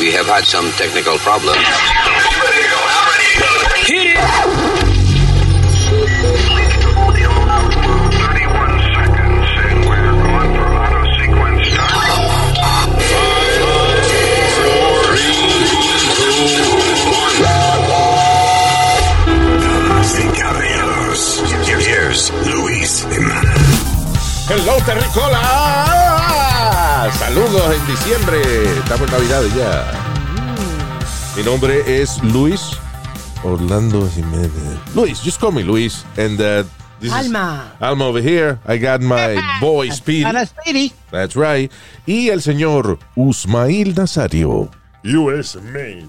We have had some technical problems. Hit it! Damas y caballeros, here's Luis Jimenez. Hello, Terricola. Saludos en diciembre. Estamos en Navidad ya. Mi nombre es Luis Orlando Jiménez. Luis, just call me Luis. And uh, this Alma. is Alma over here. I got my boy Speedy. That's right. Y el señor Usmail Nazario. US Mail.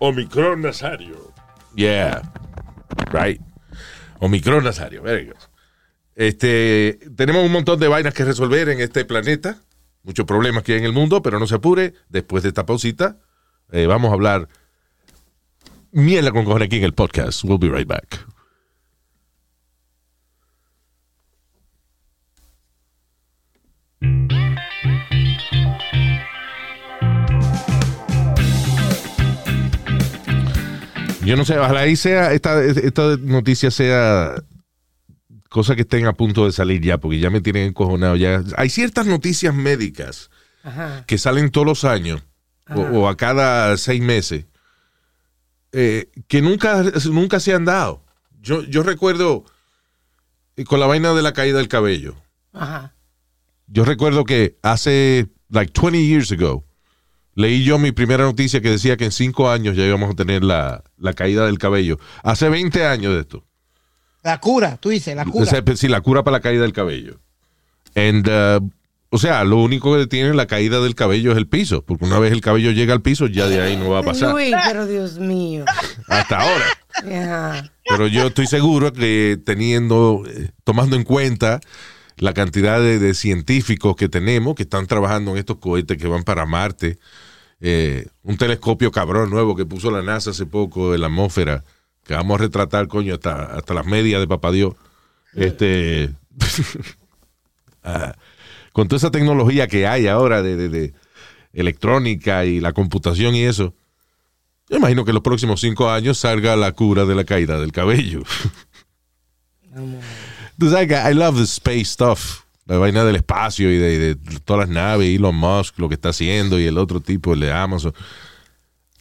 Omicron Nazario. Yeah. Right. Omicron Nazario. Very good. Este, tenemos un montón de vainas que resolver en este planeta. Muchos problemas que hay en el mundo, pero no se apure. Después de esta pausita, eh, vamos a hablar mierda con cojones aquí en el podcast. We'll be right back. Yo no sé, ojalá ahí sea, esta, esta noticia sea cosa que estén a punto de salir ya, porque ya me tienen encojonado ya. Hay ciertas noticias médicas Ajá. que salen todos los años o, o a cada seis meses eh, que nunca, nunca se han dado. Yo, yo recuerdo eh, con la vaina de la caída del cabello. Ajá. Yo recuerdo que hace like 20 years ago leí yo mi primera noticia que decía que en cinco años ya íbamos a tener la, la caída del cabello. Hace 20 años de esto. La cura, tú dices, la O cura. sea, sí, la cura para la caída del cabello. And, uh, o sea, lo único que tiene la caída del cabello es el piso, porque una vez el cabello llega al piso, ya de ahí no va a pasar. Luis, pero Dios mío. Hasta ahora. Pero yo estoy seguro que teniendo, eh, tomando en cuenta la cantidad de, de científicos que tenemos que están trabajando en estos cohetes que van para Marte, eh, un telescopio cabrón nuevo que puso la NASA hace poco en la atmósfera, que vamos a retratar, coño, hasta, hasta las medias de papá Dios. Este. ah, con toda esa tecnología que hay ahora de, de- de electrónica y la computación y eso, yo imagino que en los próximos cinco años salga la cura de la caída del cabello. Tú sabes que I love the space stuff. La vaina del espacio y de, de todas las naves, Elon Musk, lo que está haciendo y el otro tipo, el de Amazon.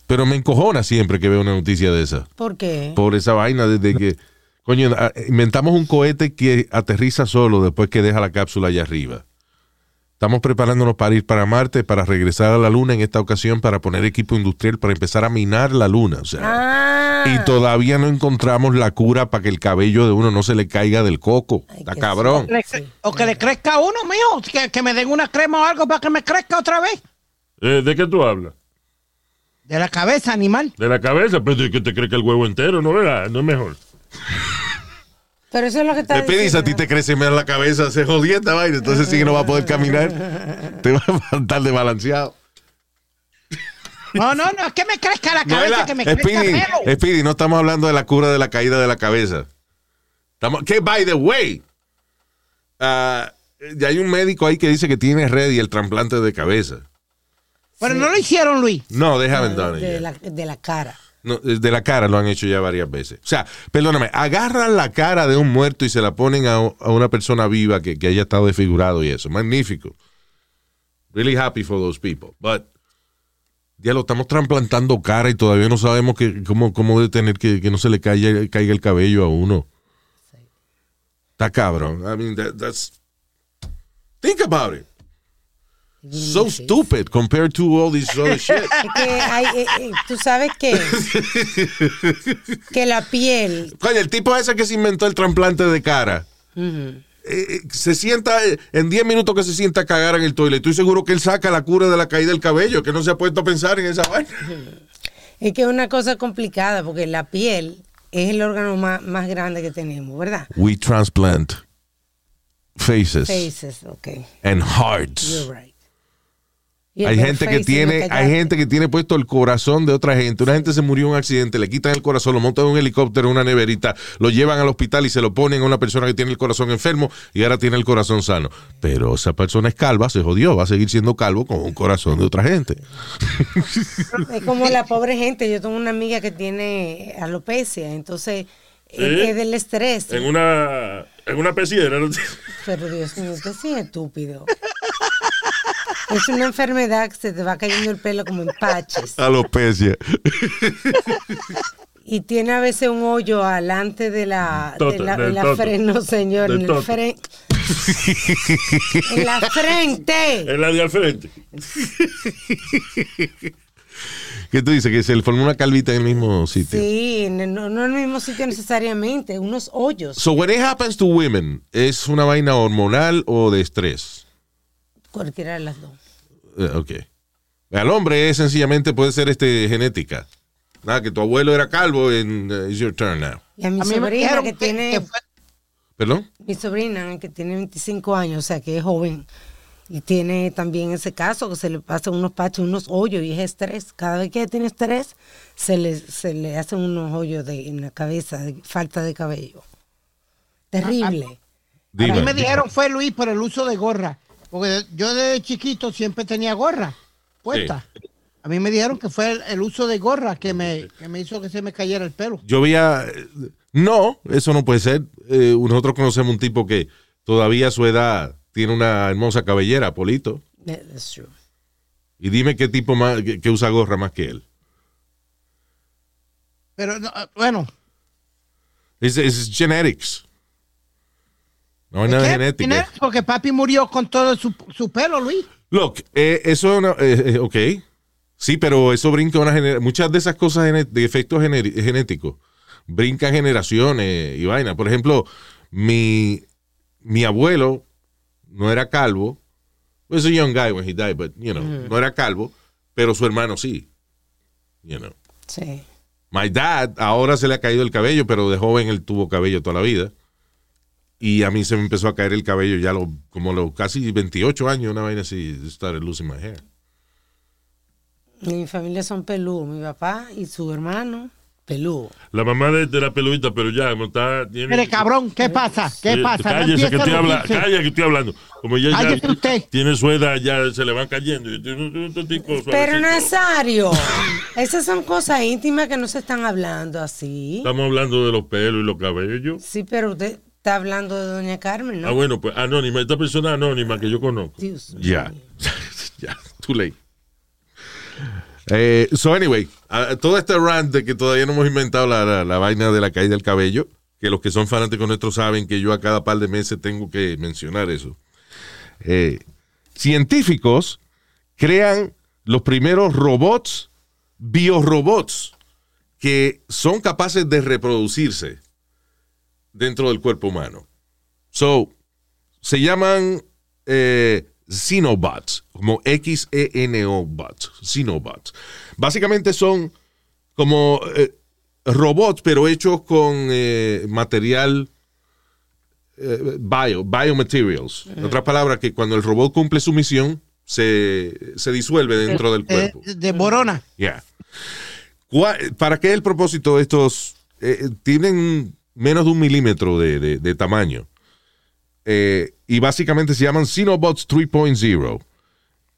Pero me encojona siempre que veo una noticia de esa. ¿Por qué? Por esa vaina desde que, coño, inventamos un cohete que aterriza solo después que deja la cápsula allá arriba. Estamos preparándonos para ir para Marte, para regresar a la Luna en esta ocasión, para poner equipo industrial, para empezar a minar la Luna. O sea, Ah. y todavía no encontramos la cura para que el cabello de uno no se le caiga del coco. Ay, Está cabrón. O que le crezca a uno, mijo. Que, que me den una crema o algo para que me crezca otra vez. Eh, ¿De qué tú hablas? De la cabeza, animal. De la cabeza, pero ¿de qué te cree que el huevo entero no ¿verdad? no es mejor. Pero eso es lo que está Te pedís, a ti te crece más la cabeza, se jodienda vaina, entonces sí que no va a poder caminar. Te va a faltar de balanceado. No, no, no, es que me crezca la No es cabeza, la- que me crezca Speedy, pelo. Speedy, no estamos hablando de la cura de la caída de la cabeza. Estamos, que, by the way, ya hay un médico ahí que dice que tiene ready el trasplante de cabeza. Pero no lo hicieron, Luis. No, they haven't done it de, la, de la cara. No, de la cara lo han hecho ya varias veces. O sea, perdóname, agarran la cara de un muerto y se la ponen a, a una persona viva que, que haya estado desfigurado y eso. Magnífico. Really happy for those people. But, ya lo estamos trasplantando cara y todavía no sabemos que, cómo, cómo detener que, que no se le caiga, caiga el cabello a uno. Está cabrón. I mean, that- that's. Think about it. So stupid compared to all this other shit. Es que hay, eh, eh, tú sabes que, que la piel, Coño, el tipo ese que se inventó el trasplante de cara. eh, eh, se sienta, en 10 minutos que se sienta a cagar en el toilet. Estoy seguro que él saca la cura de la caída del cabello, que no se ha puesto a pensar en esa vaina. es que es una cosa complicada porque la piel es el órgano más, más grande que tenemos, ¿verdad? We transplant faces Faces, ok. and hearts. You're right. Hay gente que tiene, hay gente que tiene puesto el corazón de otra gente. Una gente se murió en un accidente, le quitan el corazón, lo montan en un helicóptero, en una neverita, lo llevan al hospital y se lo ponen a una persona que tiene el corazón enfermo y ahora tiene el corazón sano. Pero esa persona es calva, se jodió, va a seguir siendo calvo con un corazón de otra gente. Es como la pobre gente. Yo tengo una amiga que tiene alopecia, entonces es- ¿Eh? es del estrés. En una, en una peciera. ¿no? Pero Dios mío, usted sí es estúpido. Es una enfermedad que se te va cayendo el pelo como en paches. Alopecia. Y tiene a veces un hoyo alante de la, de la, en la toto. frente, no señor, Del en, el en la frente. En la de al frente. ¿Qué tú dices? Que se le formó una calvita en el mismo sitio. Sí, en- no, no en el mismo sitio necesariamente, unos hoyos. So when it happens to women, ¿es una vaina hormonal o de estrés? Cualquiera de las dos. Eh, ok. Al hombre es sencillamente puede ser este genética. Nada, que tu abuelo era calvo and uh, it's your turn now. Y a mi A sobrina que que- tiene, que fue- ¿Perdón? mi sobrina que tiene 25 años, o sea que es joven, y tiene también ese caso que se le pasan unos pachos, unos hoyos y es estrés. Cada vez que ella tiene estrés, se le, se le hacen unos hoyos de, en la cabeza, de falta de cabello. Terrible. A Dime. mí me dijeron fue Luis por el uso de gorra. Porque yo desde chiquito siempre tenía gorra puesta. A mí me dijeron que fue el, el uso de gorra que me, que me hizo que se me cayera el pelo. Yo veía. No, eso no puede ser. Eh, nosotros conocemos un tipo que todavía a su edad tiene una hermosa cabellera, Polito. That- That's true. Y dime qué tipo más que, que usa gorra más que él. Pero no, ah, bueno, Es es genetics. No hay nada ¿qué? Porque papi murió con todo su, su pelo, Luis. Look, eh, eso es una, eh, eh, ok. Sí, pero eso brinca una generación. Muchas de esas cosas de efectos genéticos brincan generaciones y vaina. Por ejemplo, mi, mi abuelo no era calvo. Was a young guy when he died, but, you know, no era calvo, pero su hermano sí. You know. Sí. My dad ahora se le ha caído el cabello, pero de joven él tuvo cabello toda la vida. Y a mí se me empezó a caer el cabello ya lo, como los casi 28 años, una vaina así, started losing my hair. Mi familia son peludos, mi papá y su hermano, peludo. La mamá de, de la peludita, pero ya, como está. Tiene, Mire, cabrón, ¿qué pasa? ¿Qué Eh, pasa? No Cállese que estoy a hablando. lucirse. Calla que estoy hablando. Como ella ya Cállese usted. tiene su edad, ya se le van cayendo. Pero. Nazario, esas son cosas íntimas que no se están hablando así. Estamos hablando de los pelos y los cabellos. Sí, pero usted está hablando de doña Carmen, ¿no? Ah, bueno, pues anónima, esta persona anónima que yo conozco. Ya, ya, too late. Eh, so anyway, ah, todo este rant de que todavía no hemos inventado la, la- la vaina de la caída del cabello, que los que son fanáticos nuestros saben que yo a cada par de meses tengo que mencionar eso. Eh, científicos crean los primeros robots, biorobots, que son capaces de reproducirse dentro del cuerpo humano. So, se llaman eh, Xenobots, como X-E-N-O bots, Xenobots. Básicamente son como eh, robots, pero hechos con eh, material bio, biomaterials. En otras palabras, que cuando el robot cumple su misión, se, se disuelve dentro del cuerpo. de Borona. Yeah. ¿Cuál- ¿Para qué es el propósito de estos? eh, tienen menos de un milímetro de, de- de tamaño. Eh, y básicamente se llaman Xenobots 3.0.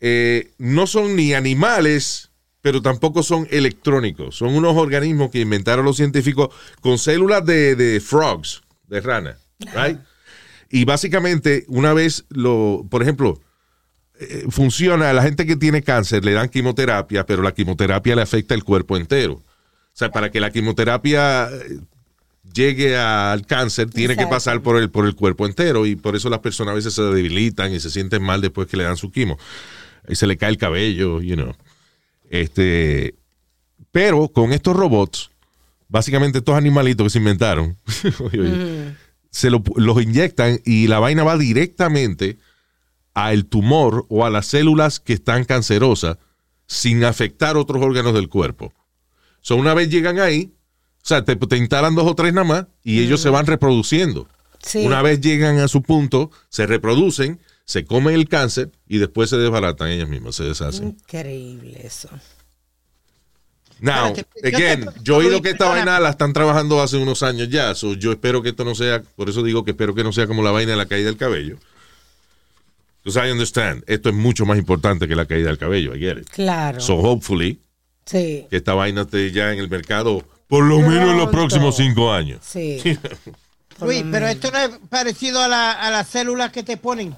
Eh, no son ni animales, pero tampoco son electrónicos. Son unos organismos que inventaron los científicos con células de, de frogs, de rana. Right? Y básicamente, una vez lo, por ejemplo, eh, funciona, a la gente que tiene cáncer le dan quimioterapia, pero la quimioterapia le afecta el cuerpo entero. O sea, para que la quimioterapia eh, llegue al cáncer, tiene que pasar por el, por el cuerpo entero y por eso las personas a veces se debilitan y se sienten mal después que le dan su quimo. Y se le cae el cabello, you know. Este, pero con estos robots, básicamente estos animalitos que se inventaron, oye, se lo- los inyectan y la vaina va directamente al tumor o a las células que están cancerosas sin afectar otros órganos del cuerpo. So, una vez llegan ahí, sea, te, te instalan dos o tres nada más y ellos se van reproduciendo. Sí. Una vez llegan a su punto, se reproducen, se comen el cáncer y después se desbaratan ellas mismas, se deshacen. Increíble eso. Now, again, yo he oído que esta vaina la están trabajando hace unos años ya. so yo espero que esto no sea, por eso digo que espero que no sea como la vaina de la caída del cabello. Because I understand, esto es mucho más importante que la caída del cabello, I get it. Claro. So hopefully, sí, que esta vaina esté ya en el mercado por lo menos en los próximos cinco años. sí. Luis, pero esto no es parecido a, la, a las células que te ponen.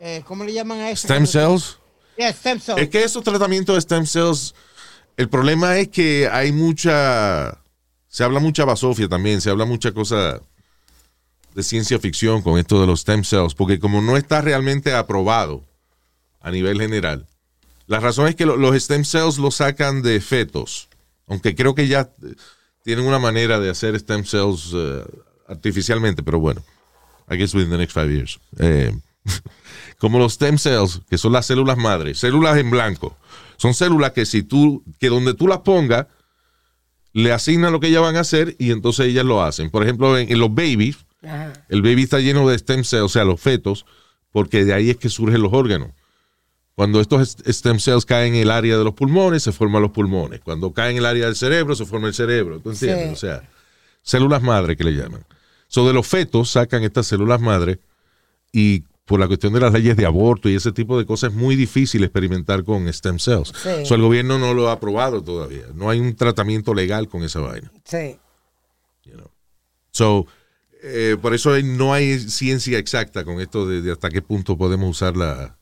Eh, ¿Cómo le llaman a eso? Stem cells. Yeah, stem cells. Es que esos tratamientos de stem cells, el problema es que hay mucha, se habla mucha basofia también, se habla mucha cosa de ciencia ficción con esto de los stem cells, porque como no está realmente aprobado a nivel general, la razón es que lo- los stem cells los sacan de fetos, aunque creo que ya tienen una manera de hacer stem cells eh, artificialmente, pero bueno, I guess within the next five years. Eh, como los stem cells, que son las células madres, células en blanco. Son células que si tú, que donde tú las pongas, le asignan lo que ellas van a hacer y entonces ellas lo hacen. Por ejemplo, en, en los babies, Ajá. el baby está lleno de stem cells, o sea, los fetos, porque de ahí es que surgen los órganos. Cuando estos est- stem cells caen en el área de los pulmones, se forman los pulmones. Cuando caen en el área del cerebro, se forma el cerebro. ¿Tú entiendes? Sí. O sea, células madre que le llaman. So, de los fetos sacan estas células madre y por la cuestión de las leyes de aborto y ese tipo de cosas es muy difícil experimentar con stem cells. Sí. So, el gobierno no lo ha aprobado todavía. No hay un tratamiento legal con esa vaina. Sí. So, eh, por eso no hay ciencia exacta con esto de, de hasta qué punto podemos usar las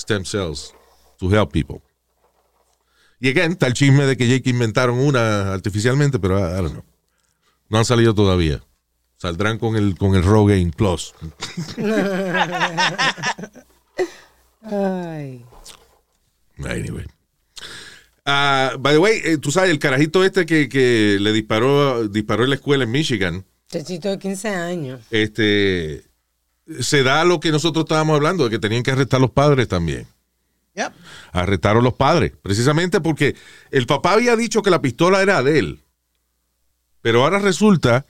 stem cells to help people. Y again, está el chisme de que que inventaron una artificialmente, pero I, I don't know. No han salido todavía. Saldrán con el con el Rogaine Plus. Ay. Anyway. Ah, by the way, eh, tú sabes, el carajito este que, que le disparó, disparó en la escuela en Michigan, Chachito de 15 años. este, se da lo que nosotros estábamos hablando, de que tenían que arrestar los padres también. Yep. Arrestaron los padres, precisamente porque el papá había dicho que la pistola era de él. Pero ahora resulta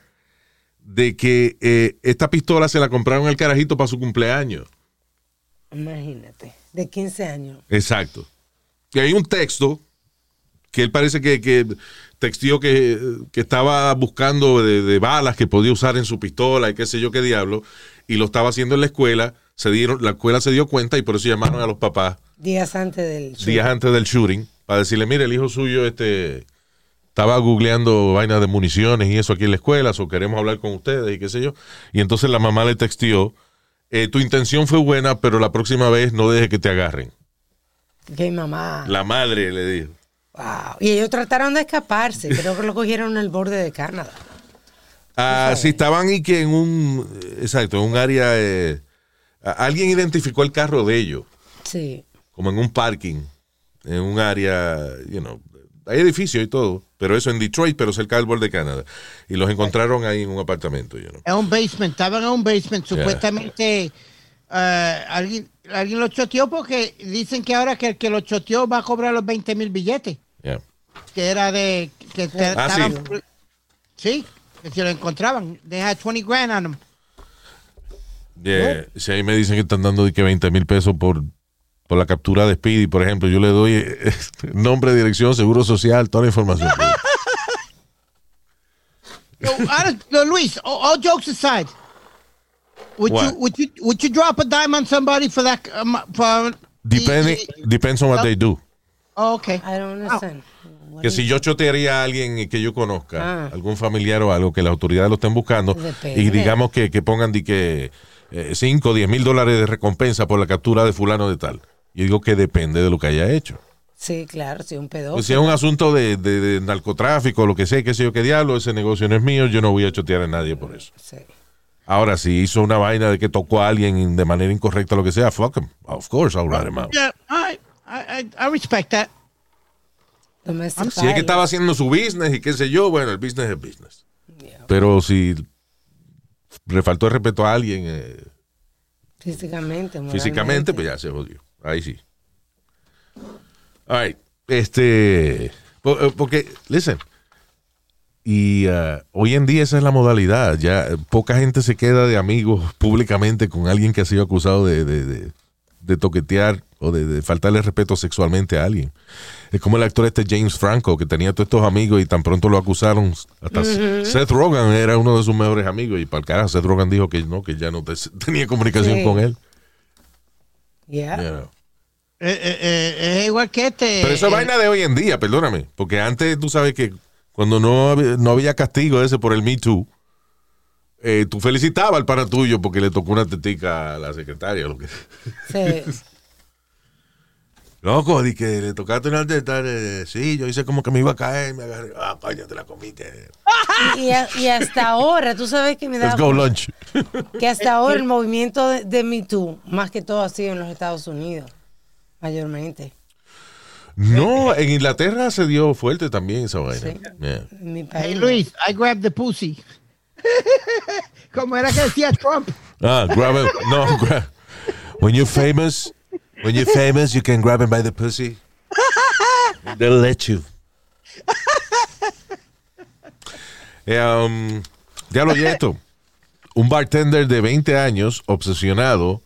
de que eh, esta pistola se la compraron al carajito para su cumpleaños. Imagínate. De 15 años. Exacto. Y hay un texto que él parece que, que textió que, que estaba buscando de, de balas que podía usar en su pistola y qué sé yo qué diablo, y lo estaba haciendo en la escuela. Se dieron, la escuela se dio cuenta y por eso llamaron a los papás Días antes del show. días antes del shooting para decirle, mire, el hijo suyo este estaba googleando vainas de municiones y eso aquí en la escuela, o queremos hablar con ustedes y qué sé yo. Y entonces la mamá le textió, eh, tu intención fue buena, pero la próxima vez no deje que te agarren. Que mamá. La madre le dijo. Wow. Y ellos trataron de escaparse. Creo que lo cogieron en el borde de Canadá. Ah, si estaban y que en un, exacto, en un área, eh, alguien identificó el carro de ellos, Sí. como en un parking, en un área, you know, hay edificios y todo, pero eso en Detroit, pero cerca del borde de Canadá. Y los encontraron ahí en un apartamento, you know. En un basement, estaban en un basement. Supuestamente eh, alguien, alguien lo choteó porque dicen que ahora que el que lo choteó va a cobrar los 20 mil billetes. Yeah. Que era de. Que te- Ah, estaban- sí, que si lo encontraban. They had 20 grand on them. Yeah. Si ahí me dicen que están dando de que 20 mil pesos por, por la captura de Speedy, por ejemplo, yo le doy eh, nombre, dirección, seguro social, toda la información. Honest- Luis, all, all jokes aside, would What? you would you would you drop a dime on somebody for that? Um, for Depending, depends on what they do. Oh, okay. I don't understand. What Que si yo chotearía a alguien que yo conozca, Ah. algún familiar o algo, que las autoridades lo estén buscando, Depende. y digamos que, que pongan de que 5 o 10 mil dólares de recompensa por la captura de fulano de tal. Yo digo que depende de lo que haya hecho. Sí, claro, sí, un pedófilo. Pues si es un asunto de, de- de narcotráfico, lo que sea, qué sé yo qué diablo, ese negocio no es mío, yo no voy a chotear a nadie por eso. Sí. Ahora, si hizo una vaina de que tocó a alguien de manera incorrecta, lo que sea, fuck him. Of course, I'll rat him out. Yeah, I I, I respect that. Domestic Si es que estaba haciendo su business y qué sé yo, bueno, el business es business. Pero si le faltó el respeto a alguien eh, Físicamente, físicamente, pues ya se jodió. Ahí sí. All right. Este. eh, Porque, listen. Y uh, hoy en día esa es la modalidad. Ya eh, poca gente se queda de amigos públicamente con alguien que ha sido acusado de, de, de- de toquetear o de, de faltarle respeto sexualmente a alguien. Es como el actor este James Franco, que tenía todos estos amigos y tan pronto lo acusaron. Hasta Seth Rogen era uno de sus mejores amigos y para el carajo Seth Rogen dijo que no, que ya no te- tenía comunicación Sí. con él. Yeah. You know. Eh, eh, eh, es igual que este. Pero eso es eh, vaina de hoy en día, perdóname. Porque antes tú sabes que cuando no, había- no había castigo ese por el Me Too, eh, tú felicitabas al pana tuyo porque le tocó una tetica a la secretaria. Lo que... Sí. Loco, di que le tocaste una teta. eh, sí, yo hice como que me iba a caer. Me agarré. Ah, coño, te la comiste. Y, y a- y hasta ahora, tú sabes que me da Let's go lunch. que hasta ahora el movimiento de, de Me Too, más que todo ha sido en los Estados Unidos, mayormente. No, en Inglaterra se dio fuerte también esa vaina. Sí. Yeah. En mi Hey. Luis, I grabbed the pussy. Como era que decía Trump. Ah, grab him. No, grab. When you're famous, when you're famous, you can grab him by the pussy. They'll let you. Eh, um, ya lo esto. Un bartender de 20 años obsesionado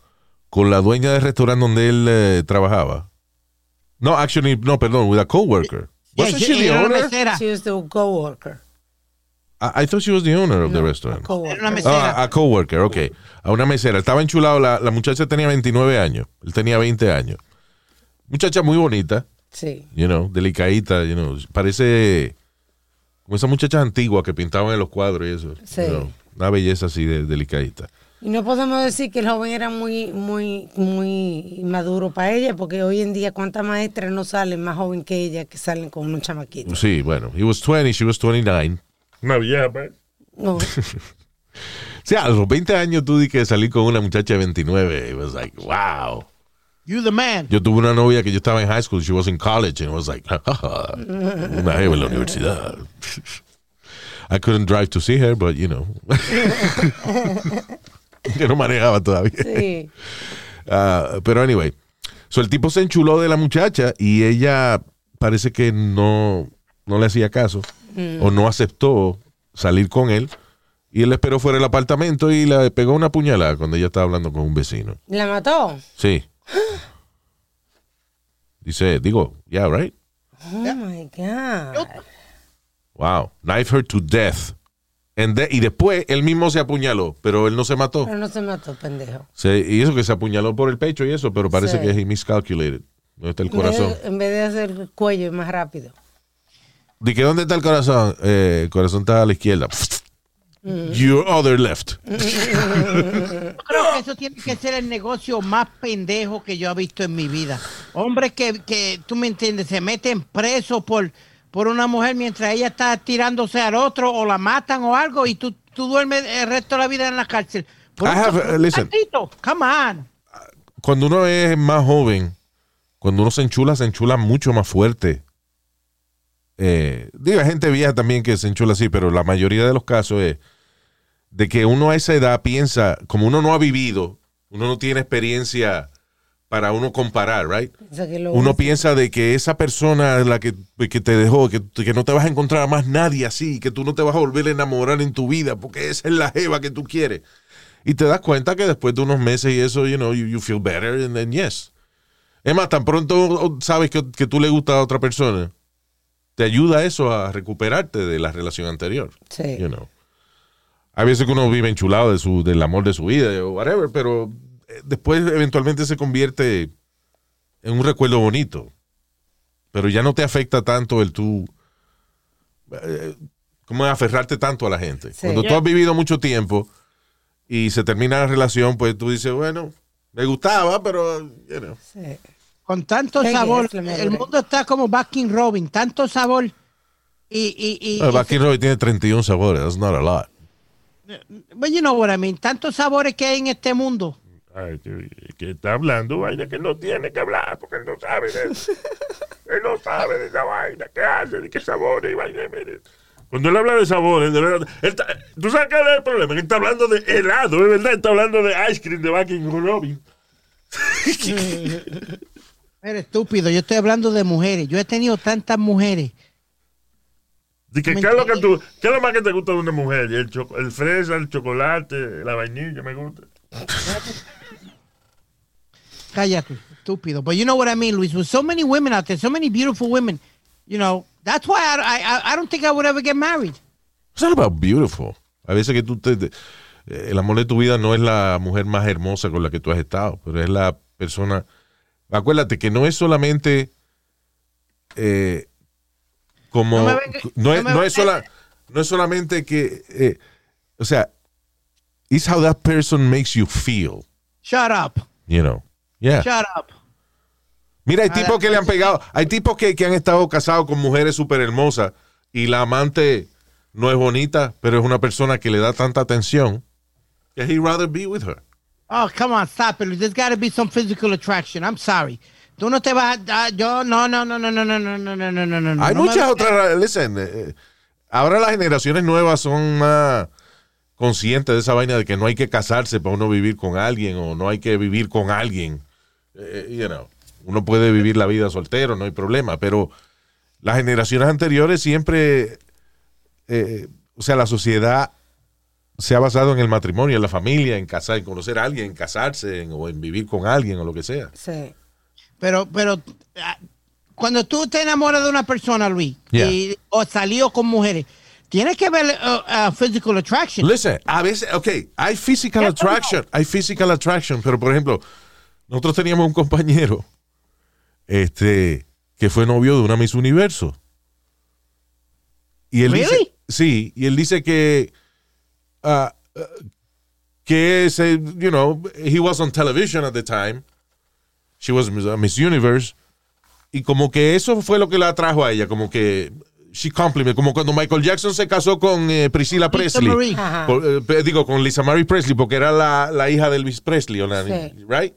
con la dueña del restaurante donde él eh, trabajaba. No, actually, no, perdón, with a coworker. Wasn't Yeah, she the owner? She was the coworker. I, I thought she was the owner of the No, restaurant. a coworker. Una mesera. Ah, a coworker, ok. A una mesera. Estaba enchulado. La, la muchacha tenía 29 años. Él tenía 20 años. Muchacha muy bonita, Sí. you know, delicadita, you know. Parece como esas muchachas antiguas que pintaban en los cuadros y eso. Sí. you know, una belleza así de delicadita. Y no podemos decir que el joven era muy, muy, muy maduro para ella, porque hoy en día cuántas maestras no salen más joven que ella que salen con unos chamaquitos. Sí, bueno. He was 20, she was 29. Una vieja, pues. No. O sea, a los 20 años tú di que salí con una muchacha de 29. It was like, wow. You the man. Yo tuve una novia que yo estaba en high school, she was in college, and it was like, una jeva en la universidad. I couldn't drive to see her, but you know. que no manejaba todavía. Sí. Ah, pero anyway, so el tipo se enchuló de la muchacha y ella parece que no, no le hacía caso o no aceptó salir con él. Y él esperó fuera del apartamento y le pegó una puñalada cuando ella estaba hablando con un vecino. ¿La mató? Sí. Dice, digo, yeah, right? Oh my God. Wow. Knife her to death. And de- y después él mismo se apuñaló, pero él no se mató. Pero no se mató, pendejo. Se- y eso que se apuñaló por el pecho y eso, pero parece Sí. que he miscalculated. ¿Dónde está el En vez, corazón? de, en vez de hacer el cuello más rápido. ¿De que dónde está el corazón? Eh, el corazón está a la izquierda. Your other left. Yo creo que eso tiene que ser el negocio más pendejo que yo he visto en mi vida. Hombres que, que tú me entiendes, se meten presos por, por una mujer mientras ella está tirándose al otro o la matan o algo y tú, tú duermes el resto de la vida en la cárcel. Por I un- have- un listen. tantito. Come on. Cuando uno es más joven, cuando uno se enchula, se enchula mucho más fuerte. Eh, digo, hay gente vieja también que se enchula así, pero la mayoría de los casos es de que uno a esa edad piensa, como uno no ha vivido, uno no tiene experiencia para uno comparar, right? O sea, Uno piensa de que esa persona la que, que te dejó, que, que no te vas a encontrar a más nadie así, que tú no te vas a volver a enamorar en tu vida, porque esa es la jeva que tú quieres. Y te das cuenta que después de unos meses y eso, you know, you, you feel better, and then yes. Es más, tan pronto sabes que, que tú le gusta a otra persona, te ayuda eso a recuperarte de la relación anterior. Sí. You know. Hay veces que uno vive enchulado de su, del amor de su vida o whatever, pero eh, después eventualmente se convierte en un recuerdo bonito. Pero ya no te afecta tanto el tú. eh, como aferrarte tanto a la gente. Sí. Cuando tú has vivido mucho tiempo y se termina la relación, pues tú dices, bueno, me gustaba, pero, you know. Sí. Con tanto sabor. El mundo está como Baskin Robin. Tanto sabor. Y, y, y, y Baskin Robbins tiene 31 sabores, that's not a lot. But you know what I mean. Tantos sabores que hay en este mundo. Ay, que, que está hablando vaina que no tiene que hablar porque él no sabe de eso. él no sabe de esa vaina, qué hace, de qué sabores y vaina. mire. Cuando él habla de sabores, de verdad, él está- tú sabes qué es el problema, que él está hablando de helado, es verdad, está hablando de ice cream de Bucking Robin. Eres estúpido. Yo estoy hablando de mujeres. Yo he tenido tantas mujeres. ¿qué, es lo que tú, ¿Qué es lo más que te gusta de una mujer? El, choco- el fresa, el chocolate, la vainilla, me gusta. Cállate, estúpido. But you know what I mean, Luis. With so many women out there, so many beautiful women, you know, that's why I, I, I don't think I would ever get married. It's not about beautiful. A veces que tú te, te- el amor de tu vida no es la mujer más hermosa con la que tú has estado, pero es la persona. Acuérdate que no es solamente eh, como No me venga- no, es, no me no es venga- sola- no es solamente que eh, o sea, it's how that person makes you feel, Shut up. you know. Yeah. Shut up. Mira, hay Ah, tipos que le han pegado, hay tipos que, que han estado casados con mujeres súper hermosas y la amante no es bonita, pero es una persona que le da tanta atención que he'd rather be with her. Oh, come on, stop it. There's got to be some physical attraction. I'm sorry. Tú no te vas a... Yo, no, no, no, no, no, no, no, no, no, no, no, no. Hay no muchas otras, listen, eh, ahora las generaciones nuevas son más conscientes de esa vaina de que no hay que casarse para uno vivir con alguien o no hay que vivir con alguien. Eh, you know, uno puede vivir la vida soltero, no hay problema, pero las generaciones anteriores siempre, eh, o sea, la sociedad se ha basado en el matrimonio, en la familia, en casar, en conocer a alguien, en casarse en- o en vivir con alguien o lo que sea. Sí. Pero, pero, ah, cuando tú te enamoras de una persona, Luis, Yeah. y, o salió con mujeres, tienes que ver uh, uh, physical attraction. Listen, a veces, ok, hay physical attraction, hay physical attraction, pero por ejemplo, nosotros teníamos un compañero, este, que fue novio de una Miss Universo. Y él dice, sí, y él dice que, ah, ah, que ese, you know, he was on television at the time, she was Miss- uh, Miss Universe, y como que eso fue lo que la atrajo a ella, como que she complimented, como cuando Michael Jackson se casó con eh, Priscilla Presley. Por- eh, digo, con Lisa Marie Presley, porque era la, la hija de Elvis Presley, Sí. right?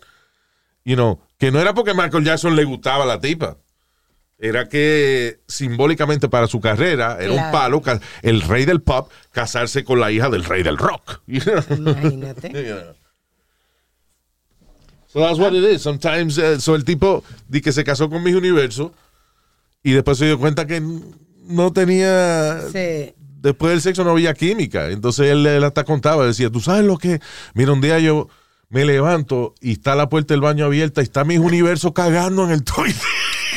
You know, que no era porque Michael Jackson le gustaba la tipa. Era que simbólicamente para su carrera era un palo, el rey del pop, casarse con la hija del rey del rock. Imagínate. Yeah. So that's what it is. Sometimes, eh, so el tipo di que se casó con Miss Universo y después se dio cuenta que no tenía Sí. después del sexo no había química. Entonces él, él hasta contaba, decía, tú sabes lo que, mira, un día yo me levanto y está la puerta del baño abierta y está mi universo cagando en el toilet.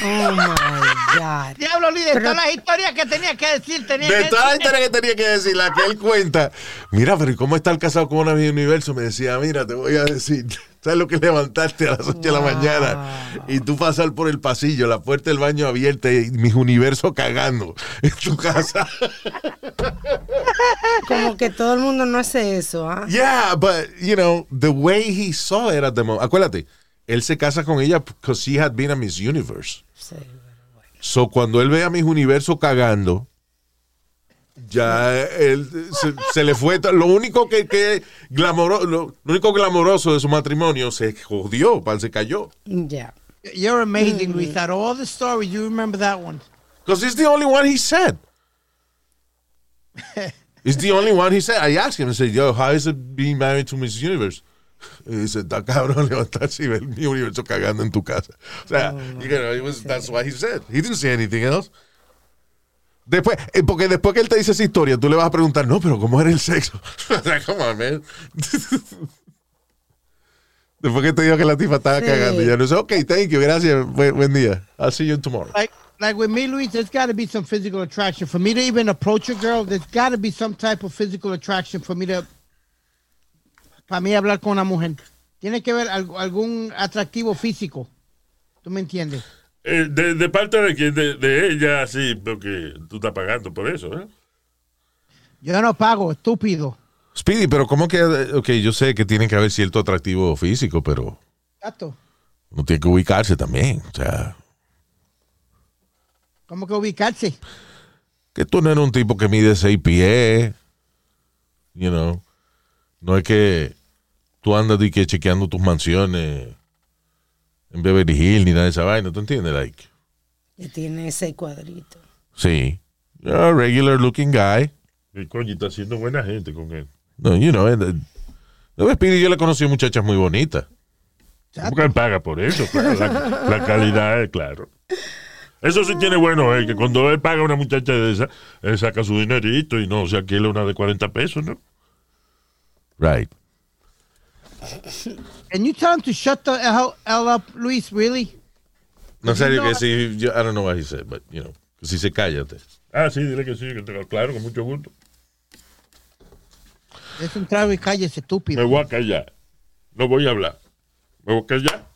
Oh my God. Diablo, Luis, de Pero- todas las historias que tenía que decir, tenía De que toda la decir. historia que tenía que decir, la que él cuenta. Mira, pero ¿y cómo estar casado con una Miss universo? Me decía, mira, te voy a decir, ¿sabes lo que es levantarte a las 8 de la Wow. mañana y tú pasar por el pasillo, la puerta del baño abierta y mis universos cagando en tu casa? Como que todo el mundo no hace eso, ¿ah? Yeah, but you know, the way he saw it at the moment. Acuérdate, él se casa con ella because she had been a Miss Universe. Sí. So cuando él ve a Miss Universo cagando, ya él se, se le fue. Lo único que, que glamoro- lo, lo único glamoroso de su matrimonio se jodió, pan, se cayó. Ya. You're amazing, Luis. Out of all the stories, you remember that one. Because it's the only one he said. it's the only one he said. I asked him, I said, yo, how is it being married to Miss Universe? Y dice, está cabrón levantarse y ver mi universo cagando en tu casa. O sea, you know, it was, that's what he said. He didn't say anything else. Después, eh, porque después que él te dice esa historia, tú le vas a preguntar, no, pero ¿cómo era el sexo? O sea, Come on, man. después que te digo que la tipa estaba Sí. cagando, ya no sé, ok, thank you, gracias, buen, buen día. I'll see you tomorrow. Like, like with me, Luis, there's got to be some physical attraction. For me to even approach a girl, there's got to be some type of physical attraction for me to, para mí hablar con una mujer. Tiene que haber algo- algún atractivo físico. ¿Tú me entiendes? Eh, de, de parte de quién? De, de ella, sí, porque tú estás pagando por eso, ¿eh? Yo no pago, estúpido. Speedy, pero ¿cómo que? Ok, yo sé que tiene que haber cierto atractivo físico, pero Exacto. uno tiene que ubicarse también. O sea, ¿Cómo que ubicarse? que tú no eres un tipo que mide seis pies. You know. No es que tú andas de que chequeando tus mansiones en Beverly Hills ni nada de esa vaina. ¿Tú entiendes? Like, Que tiene ese cuadrito. sí. You're a regular looking guy. Y coño, está haciendo buena gente con él. No, you know. eh, No, Speedy, yo le conocí muchachas muy bonitas. Porque él paga por eso, claro. La, la calidad es claro. Eso sí tiene bueno, eh, que cuando él paga a una muchacha de esa, él saca su dinerito y no se alquila una de 40 pesos, ¿no? Right. Can you tell him to shut the hell, up, Luis? Really? No, serio No. que si, yo, I don't know what he said, but, you know, si se cállate. Ah, sí, dile que sí, que te claro, con mucho gusto. Es un trago y cállese, Me estúpido. voy a callar. No voy a hablar. Me voy a callar.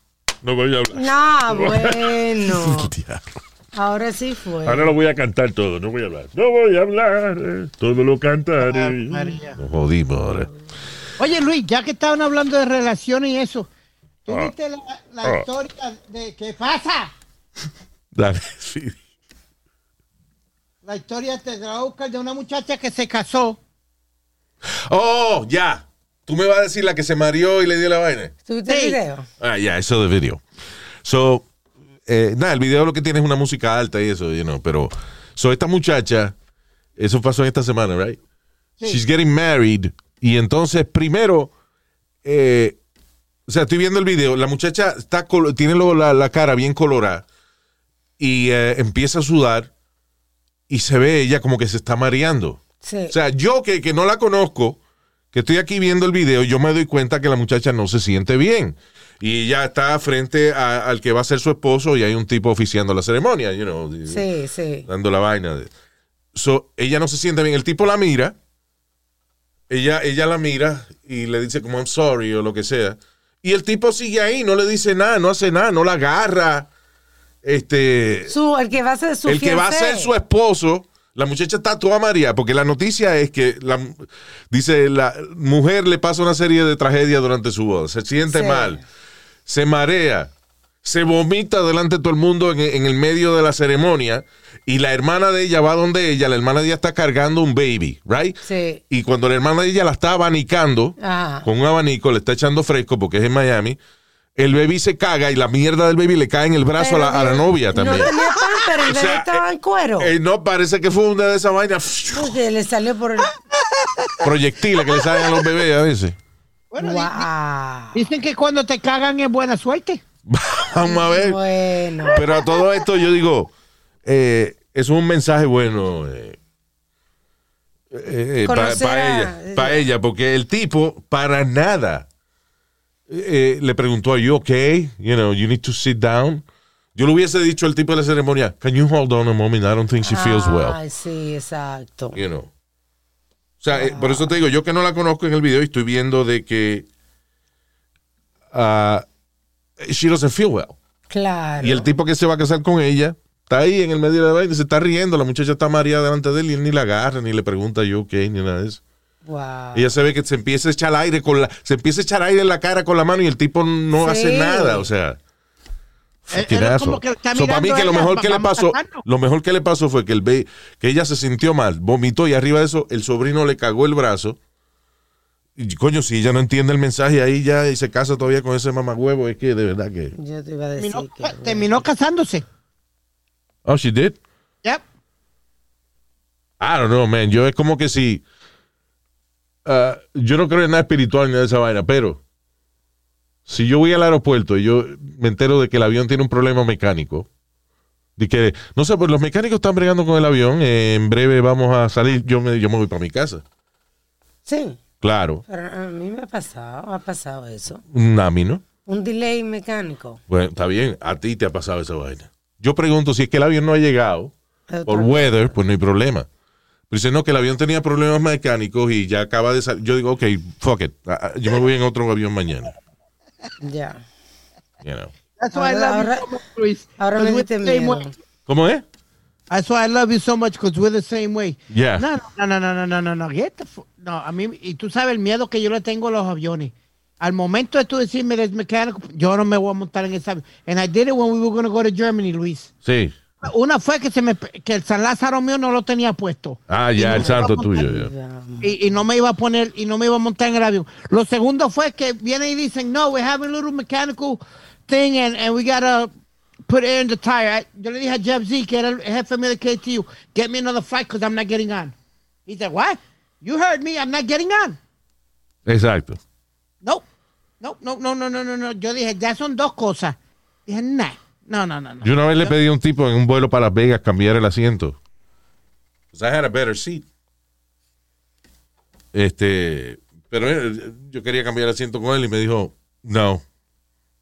No voy a hablar. No, bueno. Ahora sí fue. Ahora lo voy a cantar todo, no voy a hablar. No voy a hablar, eh, todo lo cantaré. Ah. Nos jodimos ahora. Oye, Luis, ya que estaban hablando de relaciones y eso, ¿tú Ah. viste la, la Ah. historia de qué pasa? Dale, sí. La historia de Oscar de una muchacha que se casó. Oh, ya. Tú me vas a decir la que se mareó y le dio la vaina. ¿Tuviste Sí. el video? Ah, ya, eso de video. So, eh, nada, el video lo que tiene es una música alta y eso, you know, pero. So, esta muchacha, eso pasó esta semana, right? Sí. She's getting married. Y entonces, primero, eh, o sea, estoy viendo el video, la muchacha está tiene la, la cara bien colorada y eh, empieza a sudar y se ve ella como que se está mareando. Sí. O sea, yo que, que no la conozco, que estoy aquí viendo el video, yo me doy cuenta que la muchacha no se siente bien. Y ella está frente a- al que va a ser su esposo y hay un tipo oficiando la ceremonia, you know, sí, sí. dando la vaina. So, ella no se siente bien. El tipo la mira, ella, ella la mira y le dice como I'm sorry o lo que sea. Y el tipo sigue ahí, no le dice nada, no hace nada, no la agarra. Este, Su, el que va a ser su el que va a ser su esposo, la muchacha está toda María, porque la noticia es que la, dice la mujer le pasa una serie de tragedias durante su boda, se siente Sí. mal, se marea, se vomita delante de todo el mundo en, en el medio de la ceremonia y la hermana de ella va donde ella, la hermana de ella está cargando un baby, right? Sí. Y cuando la hermana de ella la está abanicando Ajá. con un abanico, le está echando fresco porque es en Miami, el baby se caga y la mierda del baby le cae en el brazo a la, a la novia también. No tenía pamper, el O bebé sea, estaba en cuero. Eh, no, parece que fue una de esas vainas Porque le salió por el. proyectiles que le salen a los bebés a veces. Bueno, Wow. dicen que cuando te cagan es buena suerte. Vamos a ver. Bueno. Pero a todo esto yo digo, eh, es un mensaje bueno eh, para Conocer a- ella, para ella, porque el tipo para nada eh, le preguntó, ¿Are you okay? You know, you need to sit down. Yo le hubiese dicho al tipo de la ceremonia, Can you hold on a moment? I don't think she feels well. Ay, sí, exacto. you know. O sea, eh, por eso te digo, yo que no la conozco en el video y estoy viendo de que ah, she doesn't feel well. Claro. Y el tipo que se va a casar con ella está ahí en el medio de la vaina y se está riendo. La muchacha está mareada delante de él y él ni la agarra, ni le pregunta yo ok, ni nada de eso. Wow. Ella se ve que se empieza a echar aire con la, se empieza a echar aire en la cara con la mano y el tipo no Sí. hace nada, o sea. Eh, asshole. como que So, para mí que lo ella, mejor que le pasó, lo mejor que le pasó fue que el be- que ella se sintió mal, vomitó y arriba de eso el sobrino le cagó el brazo. Y coño, si ella no entiende el mensaje ahí ya y se casa todavía con ese mamagüevo, es que de verdad que. Yo te iba a decir Terminó, que. terminó casándose. Oh, she did. Yep. I don't know, man. Yo es como que si. ah, yo no creo en nada espiritual ni nada de esa vaina, pero. Si yo voy al aeropuerto y yo me entero de que el avión tiene un problema mecánico, de que, no sé, pues los mecánicos están bregando con el avión, eh, en breve vamos a salir, yo me, yo me voy para mi casa. Sí, Claro, pero a mí me ha pasado, ha pasado eso. un AMI, ¿no? Un delay mecánico. Bueno, está bien, a ti te ha pasado esa vaina. Yo pregunto si es que el avión no ha llegado, por weather, pues no hay problema. Pero dice, no, que el avión tenía problemas mecánicos y ya acaba de salir. Yo digo, ok, fuck it. Ah, ah, Yo me voy en otro avión mañana. Ya. You know. That's why I Ahora- love you ahora- so much, Luis. Ahora 'Cause me we're diste the same miedo. way. ¿Cómo es? That's why I love you so much because we're the same way. Yeah. No, no, no, no, no, no, no, no. Get the no, a mí, y tú sabes el miedo que yo le tengo a los aviones. Al momento de tú decirme del mecánico, yo no me voy a montar en ese avión. And I did it when we were going to go to Germany, Luis. Sí. Una fue que se me que el San Lázaro mío no lo tenía puesto. Ah, ya, no el santo a tuyo. ya. Y, y no me iba a poner y no me iba a montar en el avión. Lo segundo fue que vienen y dicen, no, we have a little mechanical thing and, and we gotta put air in the tire. I- yo le dije a Jeff Z, que era el jefe mío de KTU, get me another flight because I'm not getting on. He said, what? You heard me, I'm not getting on. Exacto. No, no, no, no, no, no, no, no. Yo dije, ya son dos cosas. Dije, nah. no, no, no, no. Yo una vez le pedí a un tipo en un vuelo para Las Vegas cambiar el asiento. 'Cause I had a better seat. Este, Pero él- yo quería cambiar el asiento con él y me dijo, no.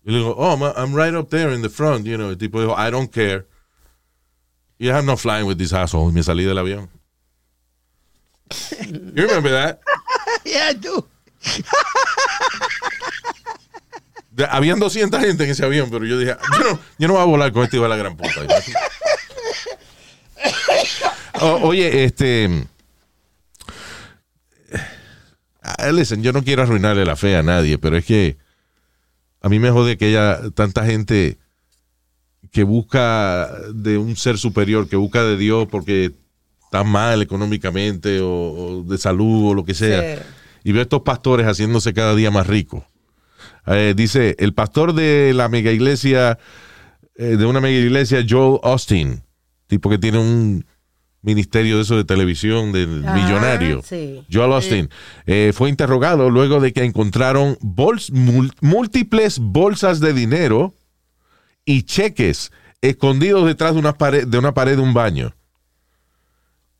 Y le digo, oh, I'm right up there in the front, you know. El tipo dijo, I don't care. Y I'm not flying with this asshole. Y me salí del avión. You remember that? Yeah, dude. De- habían 200 gente en ese avión, pero yo dije, yo no, yo no voy a volar con este hijo de la gran puta. O- oye, este. ah, Listen, yo no quiero arruinarle la fe a nadie, pero es que a mí me jode que haya tanta gente que busca de un ser superior, que busca de Dios porque está mal económicamente o, o de salud o lo que sea. Sí. Y veo estos pastores haciéndose cada día más ricos. Eh, dice, el pastor de la mega iglesia, eh, de una mega iglesia, Joel Austin, tipo que tiene un ministerio de eso de televisión del Ah, millonario. sí. Joel Austin eh, fue interrogado luego de que encontraron bols- múltiples bolsas de dinero y cheques escondidos detrás de una pared de, una pared de un baño.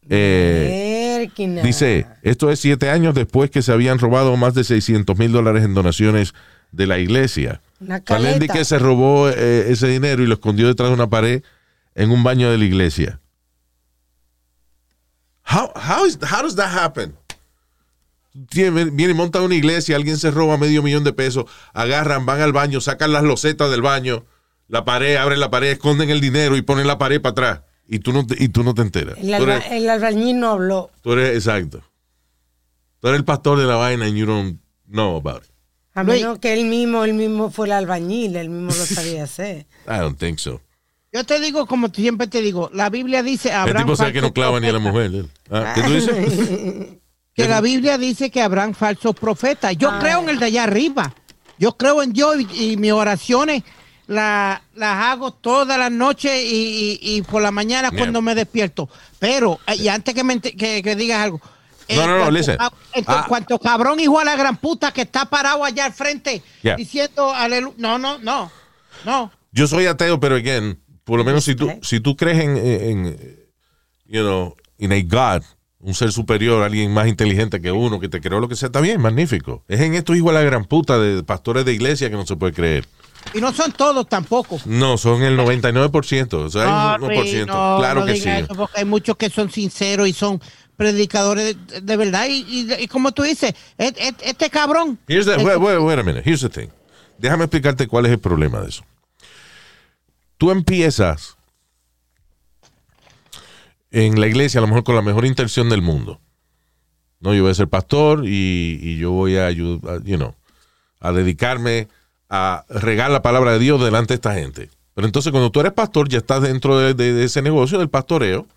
Eh. Dice, esto es siete años después que se habían robado más de 600 mil dólares en donaciones de la iglesia. Caleta. que se robó eh, ese dinero y lo escondió detrás de una pared en un baño de la iglesia. How, how, is, how does that happen? Tiene- Viene y monta una iglesia, alguien se roba medio millón de pesos, agarran, van al baño, sacan las losetas del baño, la pared, abren la pared, esconden el dinero y ponen la pared para atrás. Y tú no te, y tú no te enteras. El, alba- eres- el albañil no habló. Tú eres exacto. Tú eres el pastor de la vaina and you don't know about it. A menos que él mismo, él mismo fue el albañil, él mismo lo sabía hacer. I don't think so. Yo te digo, como siempre te digo, la Biblia dice, El Abraham tipo sabe que no clava ni a la mujer. él. Ah, ¿Qué tú dices? Que la Biblia dice que habrán falsos profetas. Yo creo en el de allá arriba. Yo creo en Dios y, y mis oraciones la- las hago todas las noches y, y- y por la mañana cuando me despierto. Pero, eh, y antes que, me que, que digas algo. No, no, no, listen. Ah. cuanto cabrón hijo a la gran puta que está parado allá al frente Yeah. diciendo aleluya. No, no, no. No. Yo soy ateo, pero again, por lo menos si tú, si tú crees en, en, you know, in a God, un ser superior, alguien más inteligente que uno, que te creó lo que sea, está bien, magnífico. Es en estos hijos de la gran puta de pastores de iglesia que no se puede creer. Y no son todos tampoco. No, son el 99%. O sea, hay No, un 1%. Luis, no, claro no que sí. eso, porque hay muchos que son sinceros y son predicadores de, de verdad. Y, y- y como tú dices, et- et- este, cabrón. Here's the, el- wait, wait- wait a minute. Here's the thing. Déjame explicarte cuál es el problema de eso. Tú empiezas en la iglesia, a lo mejor con la mejor intención del mundo. No, yo voy a ser pastor y, yo voy a you know, a dedicarme a regar la palabra de Dios delante de esta gente. Pero entonces cuando tú eres pastor, ya estás dentro de, de- de ese negocio del pastoreo.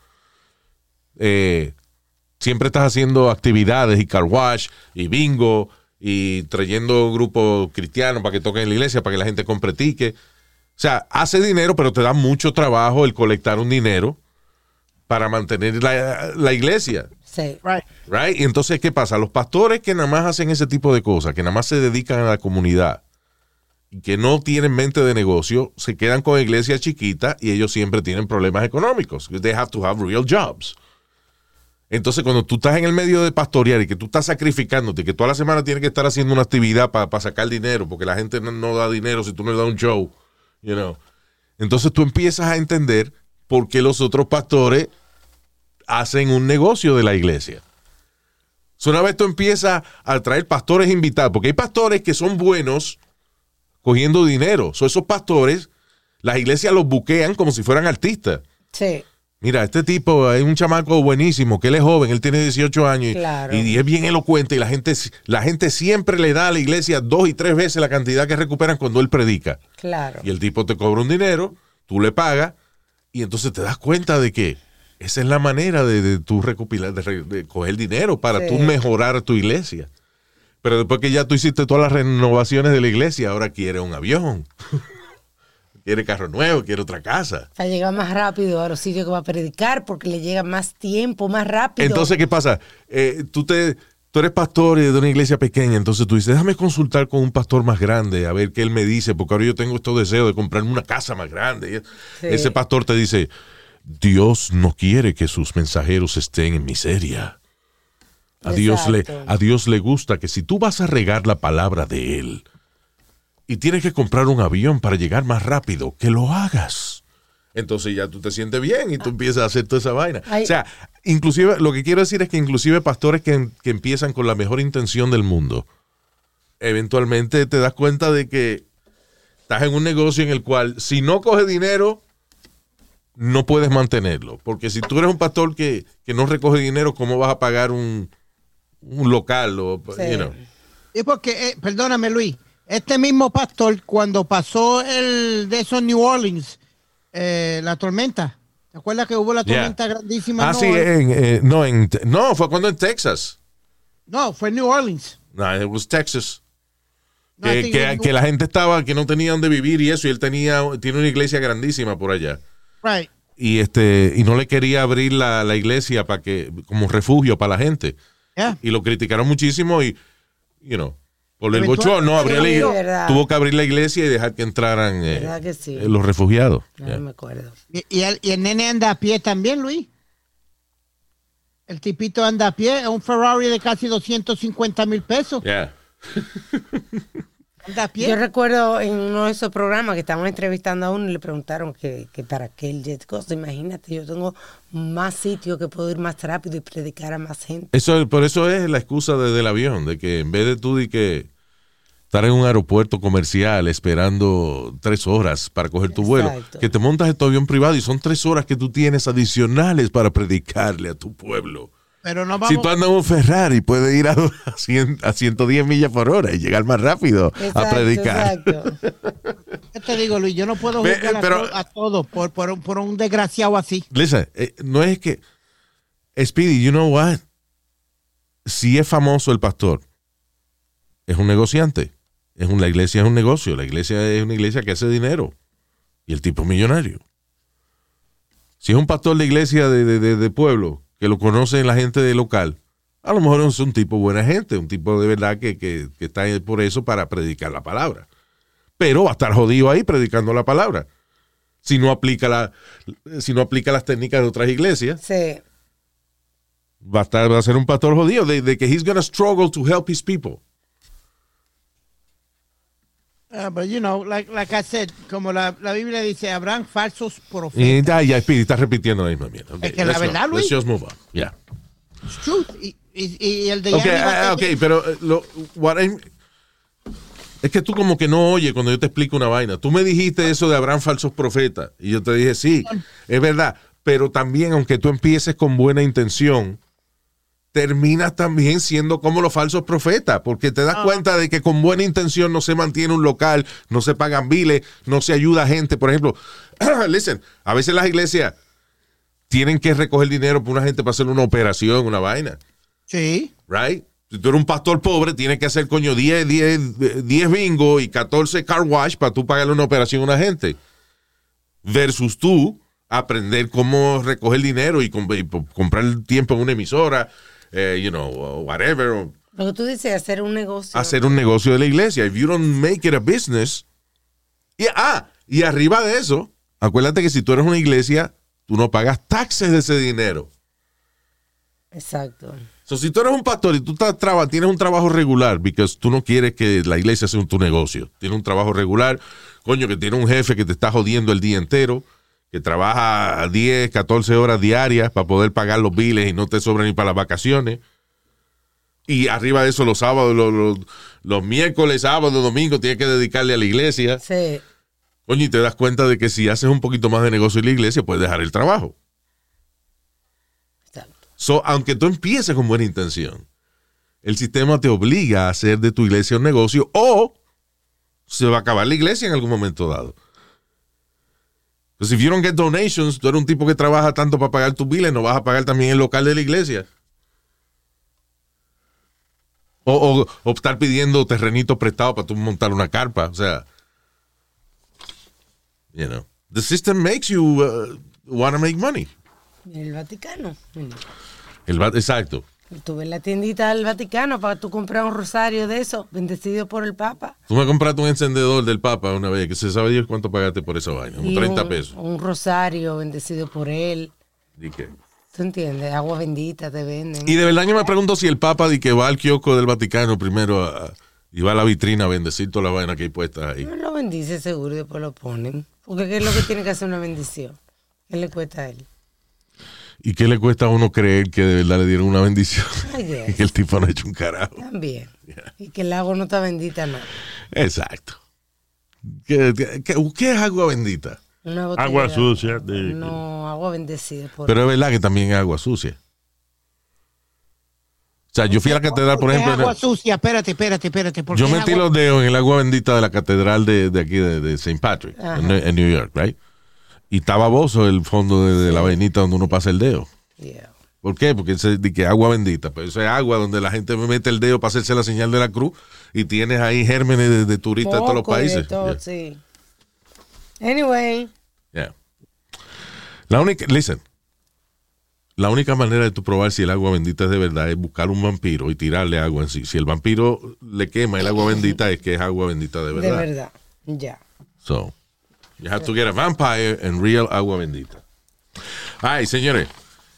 Eh, siempre estás haciendo actividades y car wash y bingo y trayendo grupos cristianos para que toquen en la iglesia, para que la gente compre tickets. O sea, hace dinero, pero te da mucho trabajo el colectar un dinero para mantener la, la iglesia. Sí. Right. Right? Y entonces, ¿qué pasa? Los pastores que nada más hacen ese tipo de cosas, que nada más se dedican a la comunidad y que no tienen mente de negocio, se quedan con iglesias chiquitas y ellos siempre tienen problemas económicos. They have to have real jobs. Entonces, cuando tú estás en el medio de pastorear y que tú estás sacrificándote, que toda la semana tienes que estar haciendo una actividad para sacar dinero, porque la gente no, no da dinero si tú no le das un show, you know. Entonces tú empiezas a entender por qué los otros pastores hacen un negocio de la iglesia. Una vez tú empiezas a traer pastores invitados, porque hay pastores que son buenos cogiendo dinero. So, esos pastores, las iglesias los buquean como si fueran artistas. Sí. Mira, este tipo es un chamaco buenísimo, que él es joven, él tiene 18 años y- Claro. y, es bien elocuente y la gente, la gente siempre le da a la iglesia dos y tres veces la cantidad que recuperan cuando él predica. Claro. Y el tipo te cobra un dinero, tú le pagas y entonces te das cuenta de que esa es la manera de, de tú recopilar, de, coger dinero para Sí. tú mejorar tu iglesia. Pero después que ya tú hiciste todas las renovaciones de la iglesia, ahora quiere un avión. quiere carro nuevo, quiere otra casa. Para llegar más rápido a los sitios que va a predicar porque le llega más tiempo, más rápido. Entonces, ¿qué pasa? Eh, tú, te, tú eres pastor de una iglesia pequeña, entonces tú dices, déjame consultar con un pastor más grande, a ver qué él me dice, porque ahora yo tengo estos deseos de comprarme una casa más grande. Sí. Ese pastor te dice, Dios no quiere que sus mensajeros estén en miseria. A Dios, le, a Dios le gusta que si tú vas a regar la palabra de Él y tienes que comprar un avión para llegar más rápido, que lo hagas. Entonces ya tú te sientes bien y tú empiezas a hacer toda esa vaina. Ay. O sea, inclusive, lo que quiero decir es que inclusive pastores que, que empiezan con la mejor intención del mundo, eventualmente te das cuenta de que estás en un negocio en el cual si no coges dinero, no puedes mantenerlo. Porque si tú eres un pastor que, que no recoge dinero, ¿cómo vas a pagar un, un local? O, Sí. you know? Y porque, eh, perdóname Luis, este mismo pastor cuando pasó el de esos New Orleans, eh, la tormenta, ¿te acuerdas que hubo la Yeah. tormenta grandísima? Ah, en sí, en, eh, no, en, Te- no, fue cuando en Texas. No, fue en New Orleans. No, it was Texas. No, que la gente estaba, que no tenía dónde vivir y eso, y él tenía, tiene una iglesia grandísima por allá. Right. Y este, y no le quería abrir la, la iglesia para que, como refugio para la gente. Yeah. Y lo criticaron muchísimo y, you know, por el no abría la Sí, iglesia. verdad. Tuvo que abrir la iglesia y dejar que entraran eh, ¿Verdad que sí? eh, los refugiados. No Yeah. me acuerdo. Y, y el, y el nene anda a pie también, Luis. El tipito anda a pie, es un Ferrari de casi 250 mil pesos. Yeah. Anda a pie. Yo recuerdo en uno de esos programas que estaban entrevistando a uno y le preguntaron que, que para qué el jet cost. Imagínate, yo tengo más sitio que puedo ir más rápido y predicar a más gente. Eso, por eso es la excusa de- del avión, de que en vez de tú de que estar en un aeropuerto comercial esperando tres horas para coger tu vuelo, que te montas en tu avión privado y son tres horas que tú tienes adicionales para predicarle a tu pueblo. Pero no Si tú andas en un Ferrari, puedes ir a, a, 100 a 110 millas por hora y llegar más rápido a predicar. exacto. ¿Qué te digo, Luis? Yo no puedo juzgar a, pero- a todos por, por, un- por un desgraciado así. Listen, eh, no es que. Speedy, you know what? Si es famoso el pastor, es un negociante. Es un, la iglesia es un negocio. La iglesia es una iglesia que hace dinero. Y el tipo es millonario. Si es un pastor de iglesia de, de- de- de pueblo, que lo conoce la gente de local, a lo mejor es un tipo buena gente, un tipo de verdad que, que- que está por eso para predicar la palabra. Pero va a estar jodido ahí predicando la palabra. Si no aplica, la, si no aplica las técnicas de otras iglesias, Sí, va a, estar, va a ser un pastor jodido de, de que he's gonna struggle to help his people. Ah, but you know, like, like I said, como la, la Biblia dice, habrán falsos profetas. Y ya, ya, Speedy, estás repitiendo la misma mierda. Okay, Es que la let's go. verdad, Luis- Let's just move on. Yeah. It's truth. Y, y, y el de Ok, Yanni ah, Batalla- ok, pero eh, lo, what I'm- es que tú como que no oyes cuando yo te explico una vaina. Tú me dijiste eso de habrán falsos profetas y yo te dije, sí, es verdad, pero también aunque tú empieces con buena intención, terminas también siendo como los falsos profetas, porque te das cuenta de que con buena intención no se mantiene un local, no se pagan biles, no se ayuda a gente. Por ejemplo, listen, a veces las iglesias tienen que recoger dinero por una gente para hacer una operación, una vaina Sí. right? Si tú eres un pastor pobre, tienes que hacer, coño, 10, 10, 10 bingo y 14 car wash para tú pagarle una operación a una gente. Versus tú aprender cómo recoger dinero y, com- y comprar el tiempo en una emisora, eh, you know, whatever, lo que tú dices, hacer un negocio. hacer un negocio de la iglesia. If you don't make it a business. Y, ah, y arriba de eso, acuérdate que si tú eres una iglesia, tú no pagas taxes de ese dinero. Exacto. So, si tú eres un pastor y tú estás traba- tienes un trabajo regular, porque tú no quieres que la iglesia sea un- tu negocio, tienes un trabajo regular, coño, que tiene un jefe que te está jodiendo el día entero, que trabaja 10, 14 horas diarias para poder pagar los biles y no te sobra ni para las vacaciones. Y arriba de eso, los sábados, los, los- los miércoles, sábados, domingos, tienes que dedicarle a la iglesia. Sí, Coño, y te das cuenta de que si haces un poquito más de negocio en la iglesia, puedes dejar el trabajo. exacto. So, aunque tú empieces con buena intención, el sistema te obliga a hacer de tu iglesia un negocio o se va a acabar la iglesia en algún momento dado. Pues if you don't get donations, tú eres un tipo que trabaja tanto para pagar tus biles, no vas a pagar también el local de la iglesia. O, o- o estar pidiendo terrenitos prestados para tú montar una carpa. O sea, you know, the system makes you uh, want to make money. El Vaticano. El, exacto. Tuve en la tiendita del Vaticano para tú comprar un rosario de eso, bendecido por el Papa. Tú me compraste un encendedor del Papa una vez, que se sabe Dios cuánto pagaste por esa vaina, como Y 30 un, pesos. Un rosario bendecido por él. ¿Y qué? ¿Tú entiendes? Agua bendita te venden. Y de verdad yo me pregunto si el Papa di que va al kiosco del Vaticano primero a- y va a la vitrina a bendecir toda la vaina que hay puesta ahí. No lo bendice seguro y después lo ponen. Porque ¿qué es lo que tiene que hacer una bendición? ¿Qué le cuesta a él? ¿Y qué le cuesta a uno creer que de verdad le dieron una bendición? Y que el tipo no ha hecho un carajo. También. Y que el agua no está bendita, no. Exacto. ¿Qué, qué- qué es agua bendita? Agua sucia. de- No, agua bendecida. Por... Pero es verdad que también es agua sucia. O sea, yo fui a la catedral, por ¿Qué ejemplo. agua sucia, espérate, espérate, espérate. ¿por Yo metí agua- los dedos en el agua bendita de la catedral de, de aquí, de, de St. Patrick, en New York, right? Y estaba bozo el fondo de, de la vainita donde uno pasa el dedo. Yeah. ¿Por qué? Porque es de que agua bendita. Pero eso es agua donde la gente mete el dedo para hacerse la señal de la cruz y tienes ahí gérmenes de, de turistas de todos los de países. todo, Yeah. sí. Anyway, Yeah. La única, listen, la única manera de tú probar si el agua bendita es de verdad es buscar un vampiro y tirarle agua en sí. Si el vampiro le quema el agua bendita es que es agua bendita de de verdad. verdad. Ya. So, you have to get a vampire and real agua bendita. Ay, señores,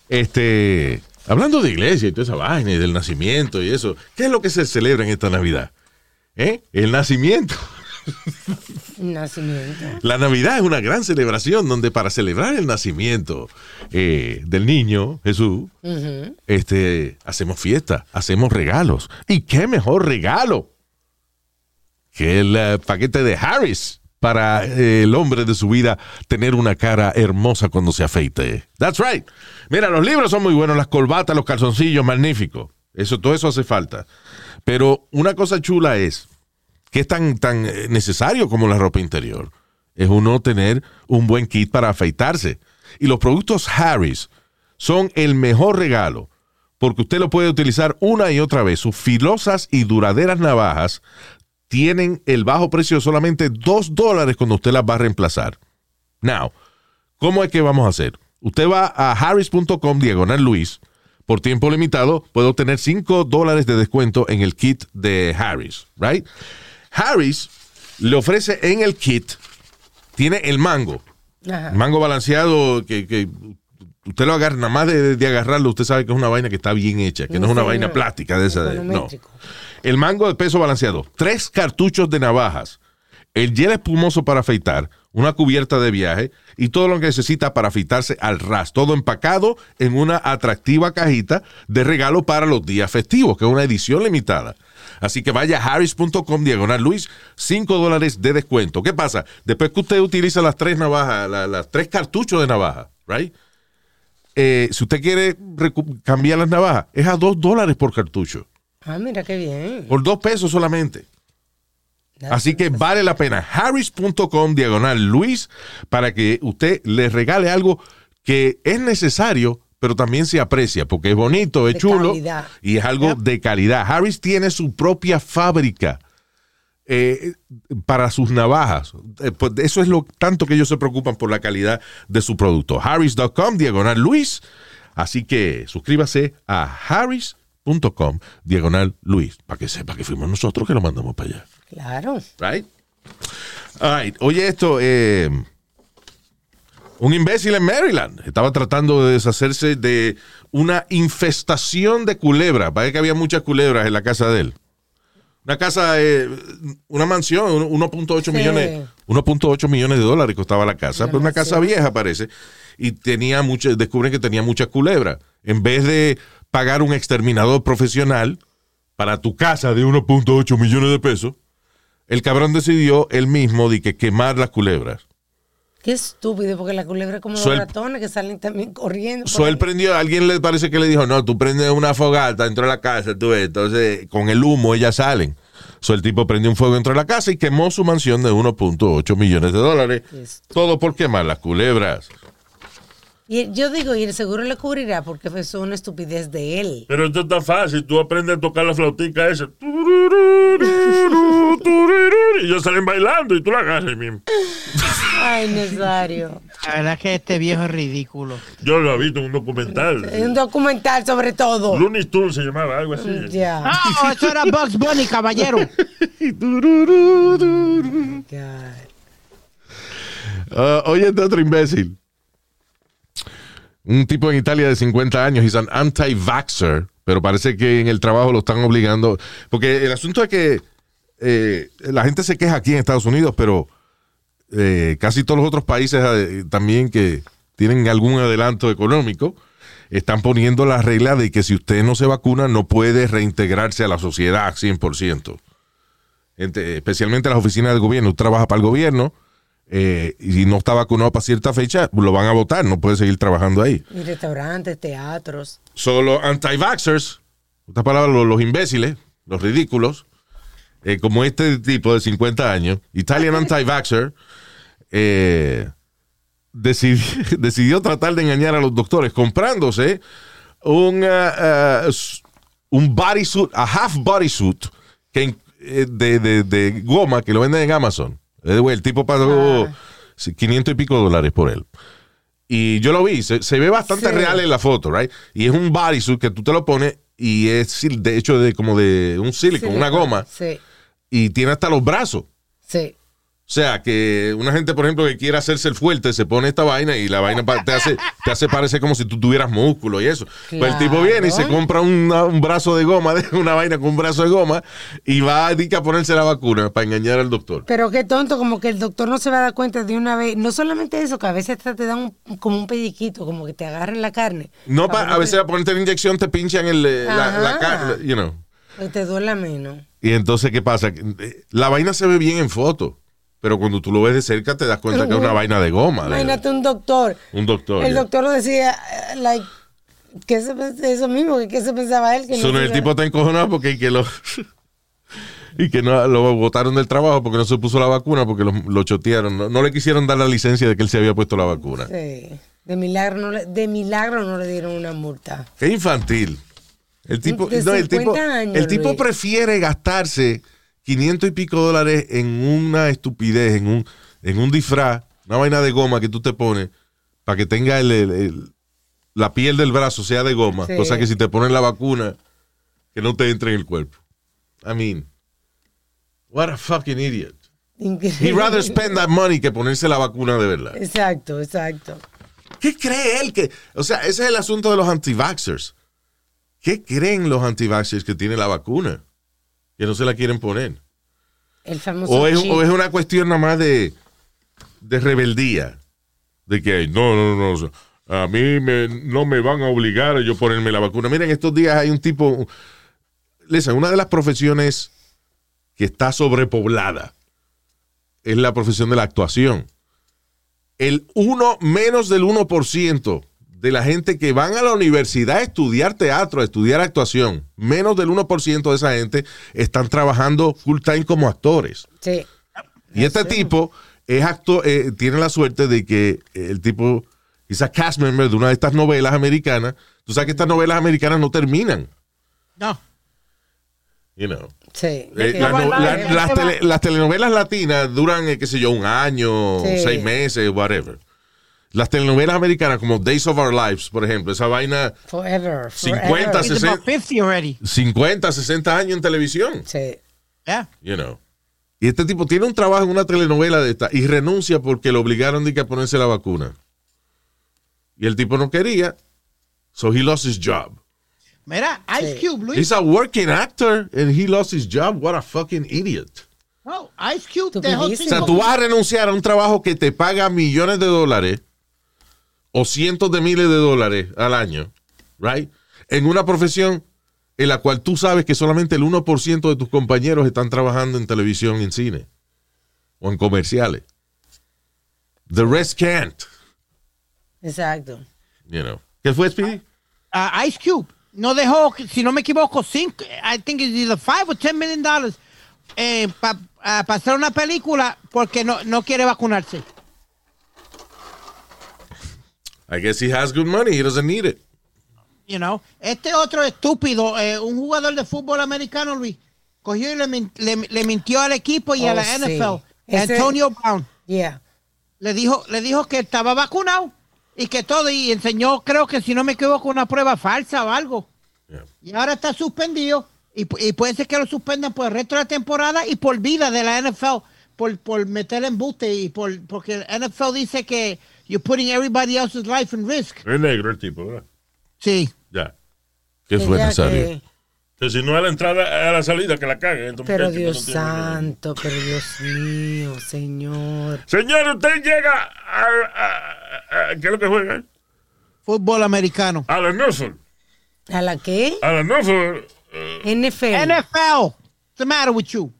este, hablando de iglesia y toda esa vaina y del nacimiento y eso, ¿qué es lo que se celebra en esta Navidad? ¿Eh? El nacimiento. Nacimiento. La Navidad es una gran celebración donde para celebrar el nacimiento eh, del niño Jesús, este, hacemos fiesta, hacemos regalos. ¿Y qué mejor regalo que el eh, paquete de Harris para eh, el hombre de su vida tener una cara hermosa cuando se afeite? That's right. Mira, los libros son muy buenos, las colbatas, los calzoncillos, magnífico. Eso, todo eso hace falta. Pero una cosa chula es que es tan, tan necesario como la ropa interior. Es uno tener un buen kit para afeitarse. Y los productos Harris son el mejor regalo porque usted lo puede utilizar una y otra vez. Sus filosas y duraderas navajas tienen el bajo precio de solamente 2 dólares cuando usted las va a reemplazar. Now, ¿cómo es que vamos a hacer? Usted va a harris.com diagonal Luis. Por tiempo limitado puede obtener 5 dólares de descuento en el kit de Harris, right? Harris le ofrece en el kit, tiene el mango, Ajá. mango balanceado que, que usted lo agarra, nada más de, de agarrarlo, usted sabe que es una vaina que está bien hecha, que no es una vaina plástica de esa. de- no. El mango de peso balanceado, tres cartuchos de navajas, el gel espumoso para afeitar, una cubierta de viaje y todo lo que necesita para afeitarse al ras. Todo empacado en una atractiva cajita de regalo para los días festivos, que es una edición limitada. Así que vaya a harris.com diagonal Luis, 5 dólares de descuento. ¿Qué pasa? Después que usted utiliza las tres navajas, la- las tres cartuchos de navaja, right? Eh, si usted quiere cambiar las navajas, es a 2 dólares por cartucho. Ah, mira qué bien. Por dos pesos solamente. Así que vale la pena. Harris.com diagonal Luis para que usted le regale algo que es necesario, pero también se aprecia porque es bonito, es De chulo calidad. y es algo de calidad. Harris tiene su propia fábrica eh, para sus navajas. Eh, pues eso es lo tanto que ellos se preocupan por la calidad de su producto. Harris.com diagonal Luis. Así que suscríbase a harris.com diagonal Luis para que sepa que fuimos nosotros que lo mandamos para allá. Claro. Right? All right. Oye, esto, eh, un imbécil en Maryland estaba tratando de deshacerse de una infestación de culebras. Parece que había muchas culebras en la casa de él. Una casa, eh, una mansión, un- 1.8 Sí. millones, 1.8 millones de dólares costaba la casa, pero una casa vieja parece. Y tenía muchas, descubren que tenía muchas culebras. En vez de pagar un exterminador profesional para tu casa de 1.8 millones de pesos, el cabrón decidió él mismo de que quemar las culebras. Qué estúpido, porque la culebra es como So los ratones que salen también corriendo. So, él prendió, alguien le parece que le dijo, no, tú prendes una fogata dentro de la casa, tú ves, entonces con el humo ellas salen. So, el tipo prendió un fuego dentro de la casa y quemó su mansión de 1.8 millones de dólares. Todo por quemar las culebras. Y yo digo, y el seguro le cubrirá porque fue una estupidez de él. Pero esto está fácil. Tú aprendes a tocar la flautica esa. Y ellos salen bailando y tú la agarras mismo. Ay, Nazario. La verdad es que este viejo es ridículo. Yo lo he visto en un documental. Es un documental sobre todo. Looney Tunes se llamaba, algo así. Ya. No, eso era Bugs Bunny, caballero. God. Ah, oye, este otro imbécil. Un tipo en Italia de 50 años, he's an anti-vaxxer, pero parece que en el trabajo lo están obligando. Porque el asunto es que eh, la gente se queja aquí en Estados Unidos, pero eh, casi todos los otros países eh, también que tienen algún adelanto económico están poniendo la regla de que si usted no se vacuna no puede reintegrarse a la sociedad 100%. Ente- especialmente las oficinas del gobierno. Usted trabaja para el gobierno eh, y si no está vacunado para cierta fecha, lo van a votar, no puede seguir trabajando ahí. Y restaurantes, teatros. Solo anti-vaxxers, otras palabras, los, los imbéciles, los ridículos, eh, como este tipo de 50 años, Italian anti-vaxxer, eh, decidi- decidió tratar de engañar a los doctores comprándose un, s- un bodysuit, a half bodysuit que, en- de, de- de goma que lo venden en Amazon. El tipo pagó 500 y pico dólares por él. Y yo lo vi, se, se ve bastante Sí. real en la foto, right? Y es un bodysuit que tú te lo pones y es de hecho de como de un silicone, una goma, Sí, y tiene hasta los brazos. sí. O sea, que una gente, por ejemplo, que quiere hacerse el fuerte, se pone esta vaina y la vaina te hace, te hace parecer como si tú tuvieras músculo y eso. Pues el tipo viene y se compra una- un brazo de goma, una vaina con un brazo de goma, y va a, a ponerse la vacuna para engañar al doctor. Pero qué tonto, como que el doctor no se va a dar cuenta de una vez. No solamente eso, que a veces te, dan un- como un pelliquito, como que te agarren la carne. No, pa- a veces a ponerte la inyección te pinchan el, eh, la, carne, you know. que te duela menos. Y entonces, ¿qué pasa? Eh, La vaina se ve bien en foto, pero cuando tú lo ves de cerca te das cuenta que es una vaina de goma. de- Imagínate un doctor. un doctor. El doctor decía, eh, like, ¿qué se eso mismo? ¿Qué se pensaba él? Que So, no el tipo está encojonado porque que lo y que no, lo botaron del trabajo porque no se puso la vacuna porque lo, lo chotearon. No, no le quisieron dar la licencia de que él se había puesto la vacuna. Sí. De milagro, no le, de milagro no le dieron una multa. Qué infantil. El tipo, De no, el 50 tipo, años, el tipo Luis. prefiere gastarse 500 y pico dólares en una estupidez, en un, en un disfraz, una vaina de goma que tú te pones para que tenga el- el- el- la piel del brazo sea de goma. Sí. Cosa que si te ponen la vacuna, que no te entre en el cuerpo. I mean, what a fucking idiot. He'd Increíble. rather spend that money que ponerse la vacuna de verdad. Exacto, exacto. ¿Qué cree él que.? O sea, ese es el asunto de los anti-vaxxers. ¿Qué creen los anti-vaxxers que tiene la vacuna? Que no se la quieren poner. El famoso O es, chip. o es una cuestión nada más de, de rebeldía. De que, no, no, no. A mí me- no me van a obligar a yo ponerme la vacuna. Miren, estos días hay un tipo. Listen, una de las profesiones que está sobrepoblada es la profesión de la actuación. El uno, menos del 1% de la gente que van a la universidad a estudiar teatro, a estudiar actuación, menos del 1% de esa gente están trabajando full time como actores. Sí. Y este tipo es actor, eh, tiene la suerte de que el tipo es a cast member de una de estas novelas americanas. Tú sabes que estas novelas americanas no terminan. No. You know. Sí. Eh, la- la- las, tele- las telenovelas latinas duran, eh, qué sé yo, un año, Sí. seis meses, whatever. Las telenovelas americanas como Days of Our Lives, por ejemplo, esa vaina Forever. 50, forever. He's Sesen- about 50 already. 50, 60 años en televisión. Sí. Yeah. You know. Y este tipo tiene un trabajo en una telenovela de esta y renuncia porque lo obligaron de que a ponerse la vacuna. Y el tipo no quería, so he lost his job. Mira, Ice Sí. Cube, Luis. He's a working actor and he lost his job. What a fucking idiot. No, Ice Cube dejó. O sea, tú vas a renunciar a un trabajo que te paga millones de dólares o cientos de miles de dólares al año, right? En una profesión en la cual tú sabes que solamente el 1% de tus compañeros están trabajando en televisión y en cine o en comerciales. The rest can't, Exacto. you know. ¿Qué fue, Speedy? Ah, Ice Cube no dejó, si no me equivoco, cinco, I think it's either five or ten million dollars eh, para hacer una película porque no, no quiere vacunarse. I guess he has good money. He doesn't need it. You know, este otro estúpido, eh, un jugador de fútbol americano, Luis, cogió y le, min- le- le mintió al equipo y a Oh, la sí. NFL. Ese- Antonio Brown Yeah. le dijo, le dijo que estaba vacunado y que todo, y enseñó, creo que si no me equivoco, una prueba falsa o algo. Yeah. Y ahora está suspendido y, pu- y puede ser que lo suspendan por el resto de la temporada y por vida de la NFL, por, por meter embuste y por, porque el NFL dice que, you're putting everybody else's life in risk. Es negro el tipo, ¿verdad? Sí. Ya. ¿Qué fue, Nazario? que- si no a la entrada, a la salida, que la caguen. entonces, Pero Dios no santo, pero Dios mío, señor. Señor, usted llega a, a- a- ¿Qué es lo que juega? Fútbol americano. A la Norfolk. ¿A la qué? A la Norfolk. eh, NFL. NFL. What's the matter with you?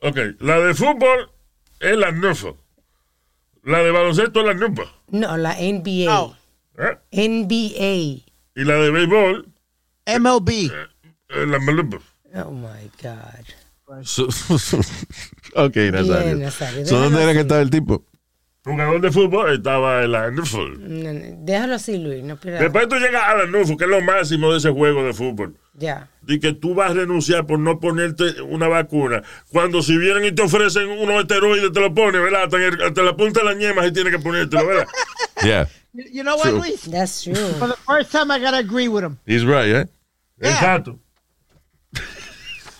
ok, la de fútbol es la Norfolk. La de baloncesto es la Norfolk. No, la NBA. No. ¿eh? NBA. Y la de béisbol MLB. es la Norfolk. Oh my God. So- ok, Nazario. Nazario, So, ¿Dónde era que estaba el tipo? Jugador de fútbol estaba en la. No, no, déjalo así, Luis. No. Después tú llegas a la Norfolk, que es lo máximo de ese juego de fútbol. Ya. de que tú vas a renunciar por no ponerte una vacuna. Cuando si vienen y te ofrecen unos esteroides, te lo pones, ¿verdad? Hasta, en el- hasta la punta de la ñema si tienes que ponértelo, ¿verdad? Yeah, You you know what. Luis? That's true. For the first time, I gotta agree with him. he's right, eh? Yeah. Exacto.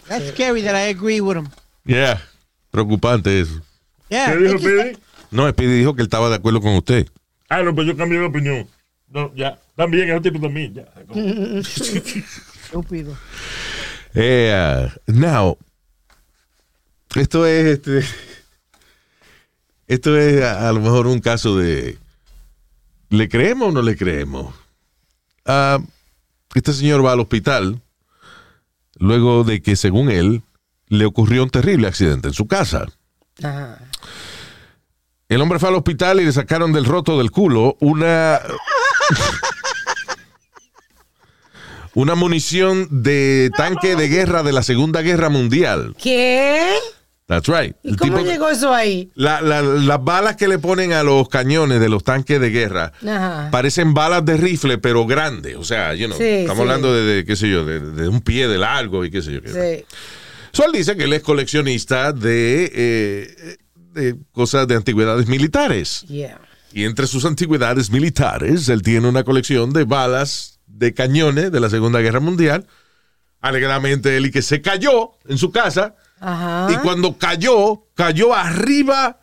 That's scary that I agree with him. Yeah. Preocupante eso. Yeah. ¿Qué dijo Pidi? No, Speedy dijo que él estaba de acuerdo con usted. Ah, no, pues yo cambié de opinión. No, ya. También, es un tipo también, ya. Estúpido. Eh, uh, now, esto es este, esto es a, a lo mejor un caso de ¿le creemos o no le creemos? Ah, este señor va al hospital luego de que, según él, le ocurrió un terrible accidente en su casa. Ajá. El hombre fue al hospital y le sacaron del roto del culo una. una munición de tanque de guerra de la Segunda Guerra Mundial. ¿Qué? That's right. ¿Y cómo tipo- llegó eso ahí? la- la- las balas que le ponen a los cañones de los tanques de guerra Ajá. parecen balas de rifle, pero grandes. O sea, you know, Sí, estamos sí. hablando de, de, qué sé yo, de, de un pie de largo y qué sé yo. qué. Sí. So, él dice que él es coleccionista de, eh, de cosas de antigüedades militares. Yeah. Y entre sus antigüedades militares, él tiene una colección de balas de cañones de la Segunda Guerra Mundial. Alegadamente él y que se cayó en su casa. Ajá. Y cuando cayó, cayó arriba,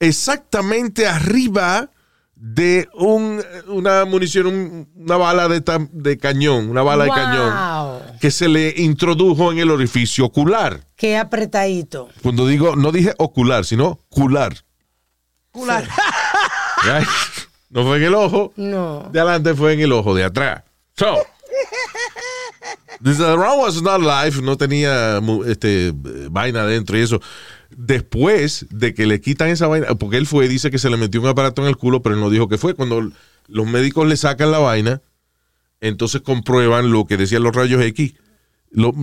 exactamente arriba de un, una munición, un- una bala de, de cañón, una bala de cañón Wow. Que se le introdujo en el orificio ocular. Qué apretadito. Cuando digo, no dije ocular, sino cular. Cular. Right? No fue en el ojo No. de adelante, fue en el ojo de atrás. So, this round was not alive, no tenía este, vaina adentro y eso. Después de que le quitan esa vaina, porque él fue dice que se le metió un aparato en el culo, pero él no dijo que fue. Cuando los médicos le sacan la vaina, entonces comprueban lo que decían los rayos X, lo-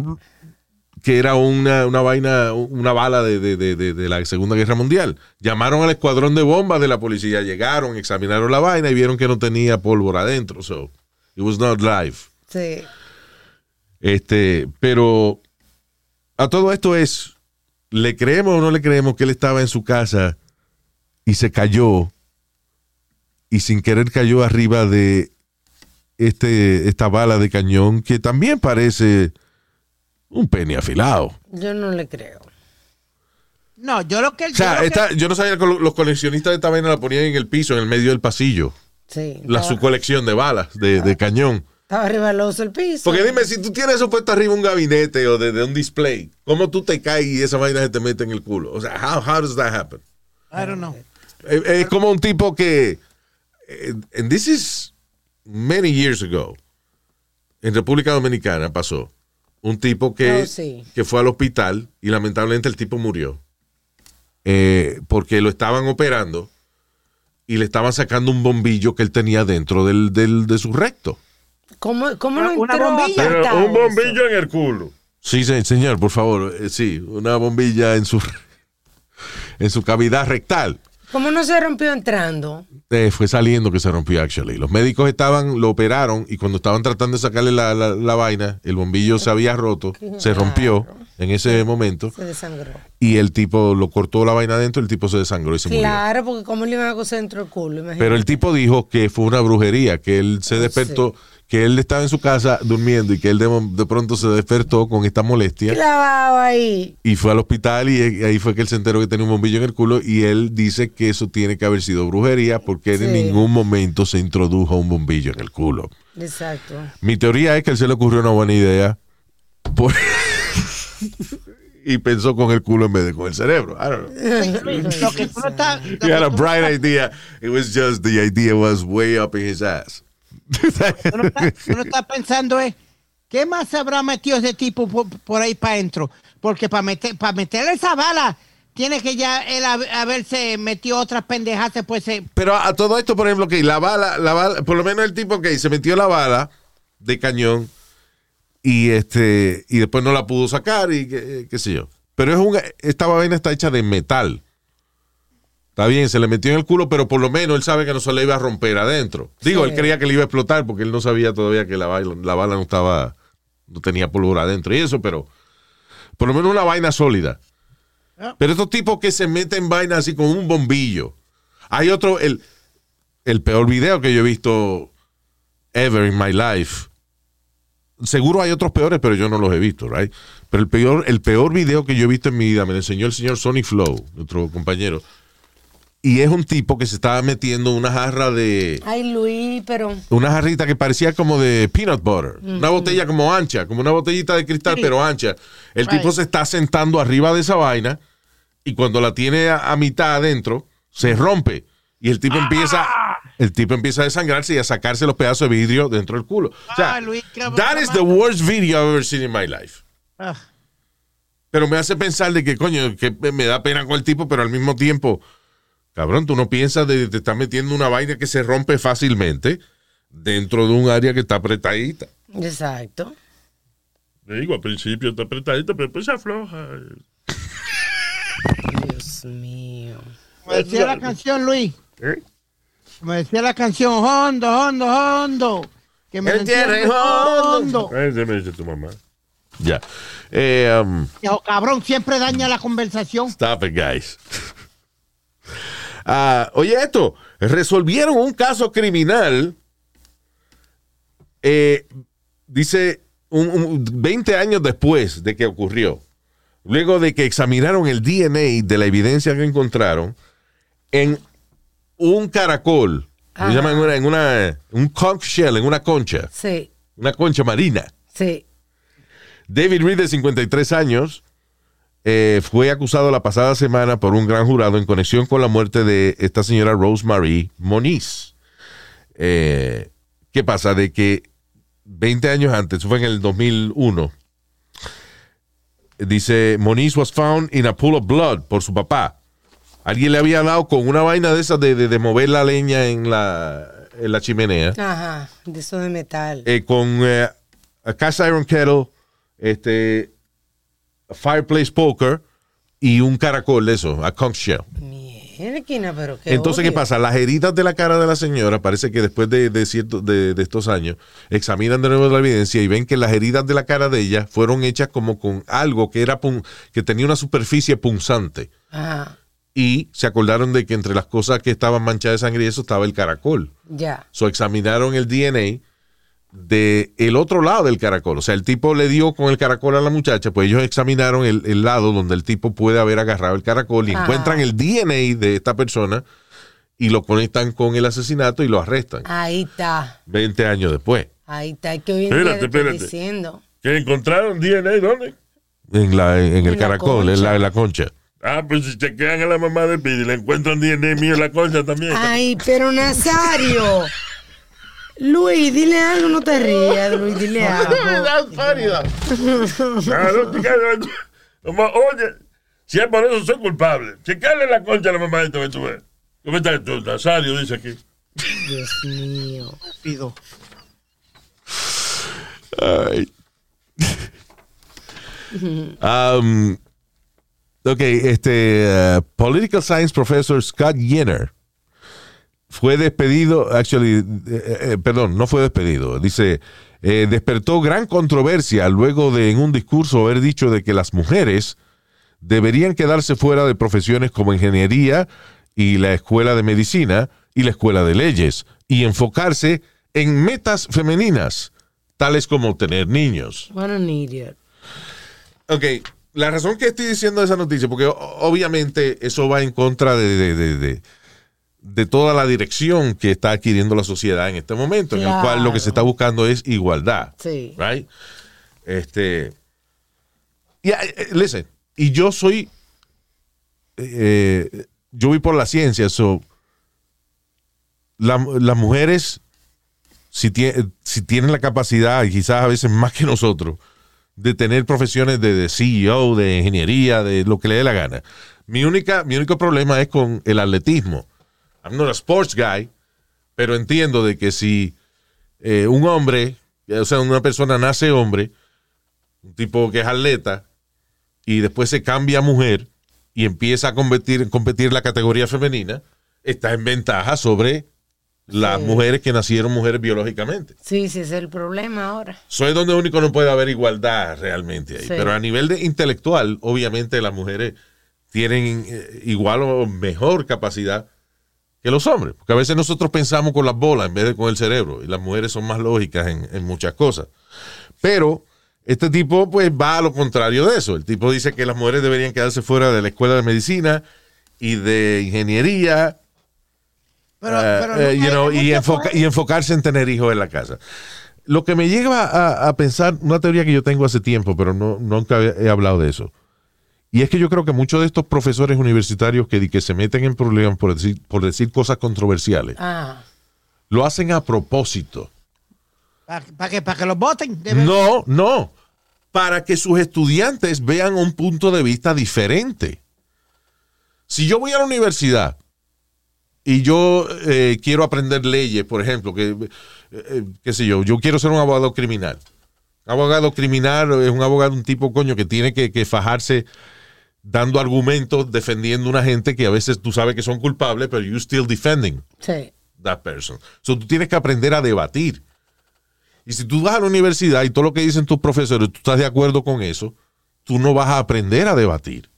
que era una, una vaina, una bala de, de- de- de- la Segunda Guerra Mundial. Llamaron al escuadrón de bombas de la policía, llegaron, examinaron la vaina y vieron que no tenía pólvora adentro. So, it was not live. Sí. Este, pero a todo esto es, ¿le creemos o no le creemos que él estaba en su casa y se cayó y sin querer cayó arriba de este, esta bala de cañón que también parece un pene afilado? Yo no le creo. No, yo lo que. O sea, yo que- yo no sabía que lo- los coleccionistas de esta vaina la ponían en el piso, en el medio del pasillo. Sí. La, estaba, su colección de balas, de, de cañón. estaba arriba del oso el piso. Porque dime, si tú tienes eso puesto arriba un gabinete o de, de un display, ¿cómo tú te caes y esa vaina se te mete en el culo? O sea, how, how does that happen? I don't know. Es, es como un tipo que, eh, and this is many years ago, en República Dominicana pasó, un tipo que, Oh, sí. que fue al hospital y lamentablemente el tipo murió eh, porque lo estaban operando y le estaban sacando un bombillo que él tenía dentro del, del- de su recto. ¿Cómo, cómo. Pero apartado un bombillo en el culo. Sí, se- señor, por favor, eh, sí, una bombilla en su en su cavidad rectal. ¿Cómo no se rompió entrando? Eh, fue saliendo que se rompió, actually. Los médicos estaban, lo operaron y cuando estaban tratando de sacarle la, la- la vaina, el bombillo se había roto, se rompió en ese momento Se desangró. y el tipo lo cortó la vaina adentro, el tipo se desangró y se murió. Claro, porque ¿cómo le iban a coser dentro del culo? Imagínate. Pero el tipo dijo que fue una brujería, que él se Oh, despertó, que él estaba en su casa durmiendo y que él de, de pronto se despertó con esta molestia Clavado ahí. y fue al hospital y ahí fue que él se enteró que tenía un bombillo en el culo y él dice que eso tiene que haber sido brujería porque en ningún momento se introdujo un bombillo en el culo. Exacto. Mi teoría es que a él se le ocurrió una buena idea por- y pensó con el culo en vez de con el cerebro. I don't know. Lo que tú no estás- lo He que had a bright idea. It was just the idea was way up in his ass. tú no estás- tú no estás pensando es, ¿qué más habrá metido ese tipo por, ahí para adentro? Porque para meter, para meterle esa bala, tiene que ya él hab- haberse metido otras pendejas, pues se... Pero a, todo esto, por ejemplo, que la bala, la bala, por lo menos el tipo que se metió la bala de cañón y este y después no la pudo sacar y qué, qué sé yo. Pero es un, esta vaina está hecha de metal. Está bien, se le metió en el culo, pero por lo menos él sabe que no se le iba a romper adentro. Digo, Sí. él creía que le iba a explotar porque él no sabía todavía que la, bala- la bala no estaba, no tenía pólvora adentro y eso, pero por lo menos una vaina sólida. Pero estos tipos que se meten vainas así con un bombillo. Hay otro, el, el peor video que yo he visto ever in my life. Seguro hay otros peores, pero yo no los he visto, right? Pero el peor, el peor video que yo he visto en mi vida me lo enseñó el señor Sonny Flow, nuestro compañero. Y es un tipo que se estaba metiendo una jarra de. Ay, Luis, pero. Una jarrita que parecía como de peanut butter. Una botella como ancha, como una botellita de cristal, pero ancha. El tipo se está sentando arriba de esa vaina y cuando la tiene a, a mitad adentro, se rompe. Y el tipo empieza. El tipo empieza a desangrarse y a sacarse los pedazos de vidrio dentro del culo. O sea, Ah, Luis, that is the worst video I've ever seen in my life. Ah, Pero me hace pensar de que, coño, que me da pena con el tipo, pero al mismo tiempo, cabrón, tú no piensas de te estás metiendo una vaina que se rompe fácilmente dentro de un área que está apretadita. Exacto. Le digo, al principio está apretadito, pero después se afloja. Dios mío. como decía la canción, Luis. ¿Eh? Como decía la canción, hondo, hondo, hondo. Que me entiende, hondo. hondo. Ese me dice tu mamá. Ya. Eh, um, Hijo, cabrón, siempre daña la conversación. stop it, guys. Ah, oye, esto, resolvieron un caso criminal, eh, dice, un- un- 20 años después de que ocurrió, luego de que examinaron el DNA de la evidencia que encontraron en un caracol, Ajá. se llama en una, en una- un conch shell, en una concha, Sí, una concha marina. sí. David Reed, de 53 años, eh, fue acusado la pasada semana por un gran jurado en conexión con la muerte de esta señora Rosemary Moniz. Eh, ¿Qué pasa? De que 20 años antes, eso fue en el 2001, dice, Moniz was found in a pool of blood por su papá. Alguien le había dado con una vaina de esas de, de- de mover la leña en la, en la chimenea Ajá, de eso de metal. eh, con a cast iron kettle, este, fireplace poker y un caracol eso, a conch shell. Mierda, pero qué Entonces, ¿qué pasa? Las heridas de la cara de la señora, parece que después de, de, cierto- de- de estos años, examinan de nuevo la evidencia y ven que las heridas de la cara de ella fueron hechas como con algo que, era que tenía una superficie punzante. Ajá, Y se acordaron de que entre las cosas que estaban manchadas de sangre y eso estaba el caracol. ya. So, examinaron el DNA de el otro lado del caracol. O sea, el tipo le dio con el caracol a la muchacha, pues ellos examinaron el, el lado donde el tipo puede haber agarrado el caracol y Ah. encuentran el DNA de esta persona y lo conectan con el asesinato y lo arrestan Ahí está. 20 años después. Ahí está. Que hoy en Espérate, día te estoy espérate. diciendo. ¿Que encontraron DNA dónde? En, la, en el En caracol, en la, concha. en la concha. Ah, pues si chequean a la mamá de Pidi y le encuentran DNA mío en la concha también. Ay, pero Nazario. Luis, dile algo, no te rías, Luis, dile algo. Claro, chequeale- Como, oye, si es por eso soy culpable. Chequeale la concha a la mamá de tu tú ves. ¿Cómo está tu Nazario? Dice aquí. Dios mío. Pido. Ay. Um, ok, este uh, Political Science Professor Scott Yenner fue despedido, actually, eh, eh, perdón, no fue despedido, dice, eh, despertó gran controversia luego de en un discurso haber dicho de que las mujeres deberían quedarse fuera de profesiones como ingeniería y la escuela de medicina y la escuela de leyes y enfocarse en metas femeninas, tales como tener niños. What an idiot. Ok, la razón que estoy diciendo esa noticia, porque obviamente eso va en contra de, de- de- de- de toda la dirección que está adquiriendo la sociedad en este momento, en el cual lo que se está buscando es igualdad. Sí. Right? Este. Y, eh, eh, listen, y yo soy. eh, yo voy por la ciencia, so. la- las mujeres, si, tie- si tienen la capacidad, y quizás a veces más que nosotros, de tener profesiones de, de CEO, de ingeniería, de lo que le dé la gana. Mi, única, mi único problema es con el atletismo. I'm not a sports guy, pero entiendo de que si eh, un hombre, o sea, una persona nace hombre, un tipo que es atleta, y después se cambia a mujer y empieza a competir, competir la categoría femenina, está en ventaja sobre las Sí. mujeres que nacieron mujeres biológicamente. Sí, sí, es el problema ahora. Soy donde único no puede haber igualdad realmente ahí. Sí. Pero a nivel de intelectual, obviamente las mujeres tienen eh, igual o mejor capacidad que los hombres. Porque a veces nosotros pensamos con las bolas en vez de con el cerebro. Y las mujeres son más lógicas en, en muchas cosas. Pero este tipo pues va a lo contrario de eso. El tipo dice que las mujeres deberían quedarse fuera de la escuela de medicina y de ingeniería Pero, eh, pero eh, no you know, y, enfoca- y enfocarse en tener hijos en la casa. Lo que me lleva a, a pensar, una teoría que yo tengo hace tiempo, pero no, nunca he hablado de eso. Y es que yo creo que muchos de estos profesores universitarios que, que se meten en problemas por decir, por decir cosas controversiales, Ah, lo hacen a propósito. ¿Para que, para que los voten? No, no. Para que sus estudiantes vean un punto de vista diferente. Si yo voy a la universidad y yo eh, quiero aprender leyes, por ejemplo, que, eh, eh, qué sé yo, yo quiero ser un abogado criminal. Un abogado criminal es un abogado, un tipo, coño, que tiene que, que fajarse dando argumentos, defendiendo a una gente que a veces tú sabes que son culpables, pero you still defending sí. that person. So, tú tienes que aprender a debatir. Y si tú vas a la universidad y todo lo que dicen tus profesores, tú estás de acuerdo con eso, tú no vas a aprender a debatir.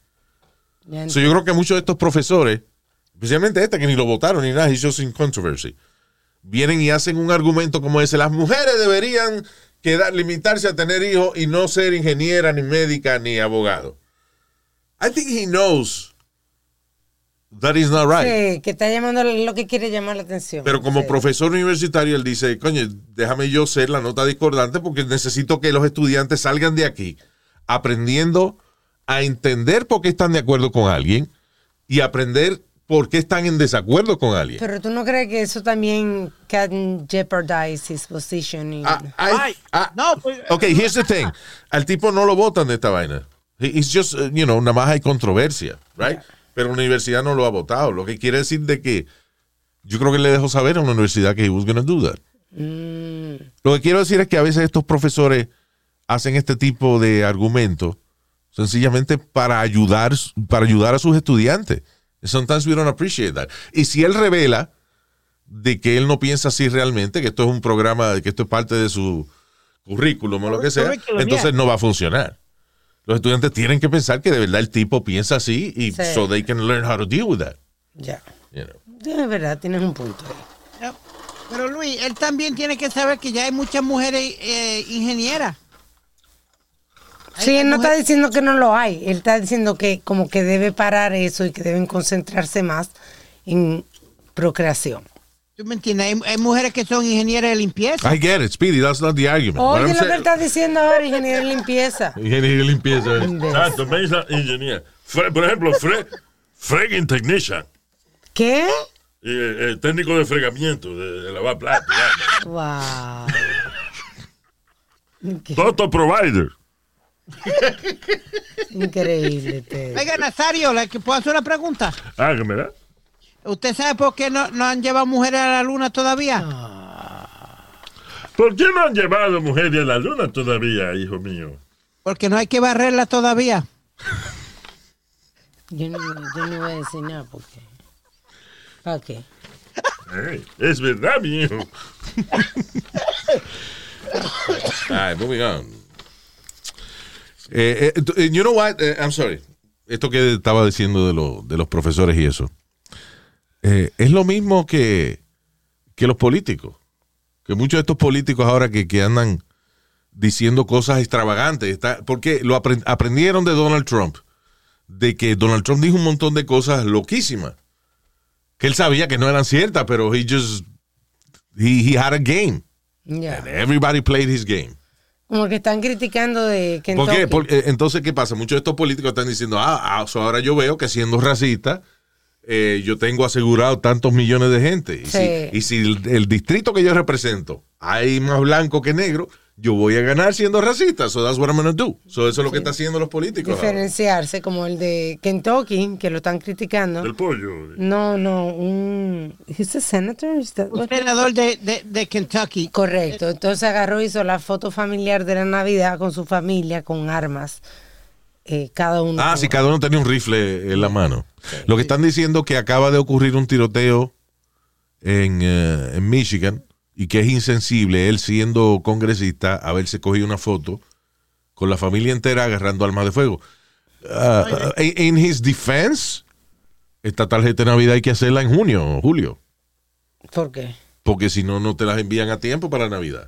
So, yo creo que muchos de estos profesores, especialmente este que ni lo votaron ni nada, he's just in controversy, vienen y hacen un argumento como ese, las mujeres deberían quedar, limitarse a tener hijos y no ser ingeniera, ni médica, ni abogado. I think he knows that is not right. Sí, que está llamando lo que quiere llamar la atención. Pero como Sí. profesor universitario, él dice, coño, déjame yo ser la nota discordante porque necesito que los estudiantes salgan de aquí aprendiendo a entender por qué están de acuerdo con alguien y aprender por qué están en desacuerdo con alguien. Pero tú no crees que eso también can jeopardize his position. in- Ah, I- Ay, ah, no, pues, ok, here's the thing. Al tipo no lo votan de esta vaina. It's just, uh, you know, nada más hay controversia, right? Pero la universidad no lo ha votado. Lo que quiere decir de que yo creo que le dejó saber a una universidad que he was going to do that. Lo que quiero decir es que a veces estos profesores hacen este tipo de argumentos sencillamente para ayudar, para ayudar a sus estudiantes. Sometimes we don't appreciate that. Y si él revela de que él no piensa así realmente, que esto es un programa, que esto es parte de su currículum o lo que sea, entonces no va a funcionar. Los estudiantes tienen que pensar que de verdad el tipo piensa así y Sí. so they can learn how to deal with that. Ya. you know. Es verdad, tienes un punto ahí. Pero Luis, él también tiene que saber que ya hay muchas mujeres eh, ingenieras. Hay- Sí, él no está diciendo que no lo hay. Él está diciendo que como que debe parar eso y que deben concentrarse más en procreación. ¿Tú me entiendes? Hay, hay mujeres que son ingenieras de limpieza. I get it, Speedy, that's not the argument. Oye, I'm lo que saying- él está diciendo ahora, ingeniero de limpieza. Ingeniería y limpieza. eh. Exacto, me dice ingeniería. Fre- por ejemplo, fre, fregging technician. ¿Qué? eh, eh, técnico de fregamiento, de, de lavar platos. ya. Wow. Toto provider. Increíble. Oiga, Nazario, ¿le que puedo hacer una pregunta? Hágamela. ¿Usted sabe por qué no, no han llevado mujeres a la luna todavía? ¿Por qué no han llevado mujeres a la luna todavía, hijo mío? Porque no hay que barrerla todavía. Yo no, yo no voy a decir nada porque. Ok. Ey, es verdad, mi hijo. All right, moving on. Eh, eh, you know what? Eh, I'm sorry. Esto que estaba diciendo de, lo- de los profesores y eso. Eh, es lo mismo que, que los políticos. Que muchos de estos políticos ahora que, que andan diciendo cosas extravagantes, está, porque lo apren- aprendieron de Donald Trump, de que Donald Trump dijo un montón de cosas loquísimas, que él sabía que no eran ciertas, pero he just, he, he had a game, and everybody played his game. Como que están criticando de que ¿Por qué? Porque, eh, entonces, ¿qué pasa? Muchos de estos políticos están diciendo, ah, ah, so ahora yo veo que siendo racista, eh, yo tengo asegurado tantos millones de gente. Y Sí. si, y si el, el distrito que yo represento hay más blanco que negro, yo voy a ganar siendo racista. So that's what I'm gonna do. So eso es lo que están haciendo los políticos. ahora. diferenciarse, como el de Kentucky, que lo están criticando. Del pollo. No, no, un... ¿Es senator? Un what- senador de, de, de Kentucky. Correcto, entonces agarró, hizo la foto familiar de la Navidad con su familia, con armas, eh, cada uno. Ah, sí, cada uno tenía un rifle en la mano. Lo que están diciendo que acaba de ocurrir un tiroteo en, eh, en Michigan y que es insensible él siendo congresista haberse cogido una foto con la familia entera agarrando armas de fuego. En in his defense, esta tarjeta de Navidad hay que hacerla en junio o julio, ¿Por qué? porque si no, no te las envían a tiempo para Navidad.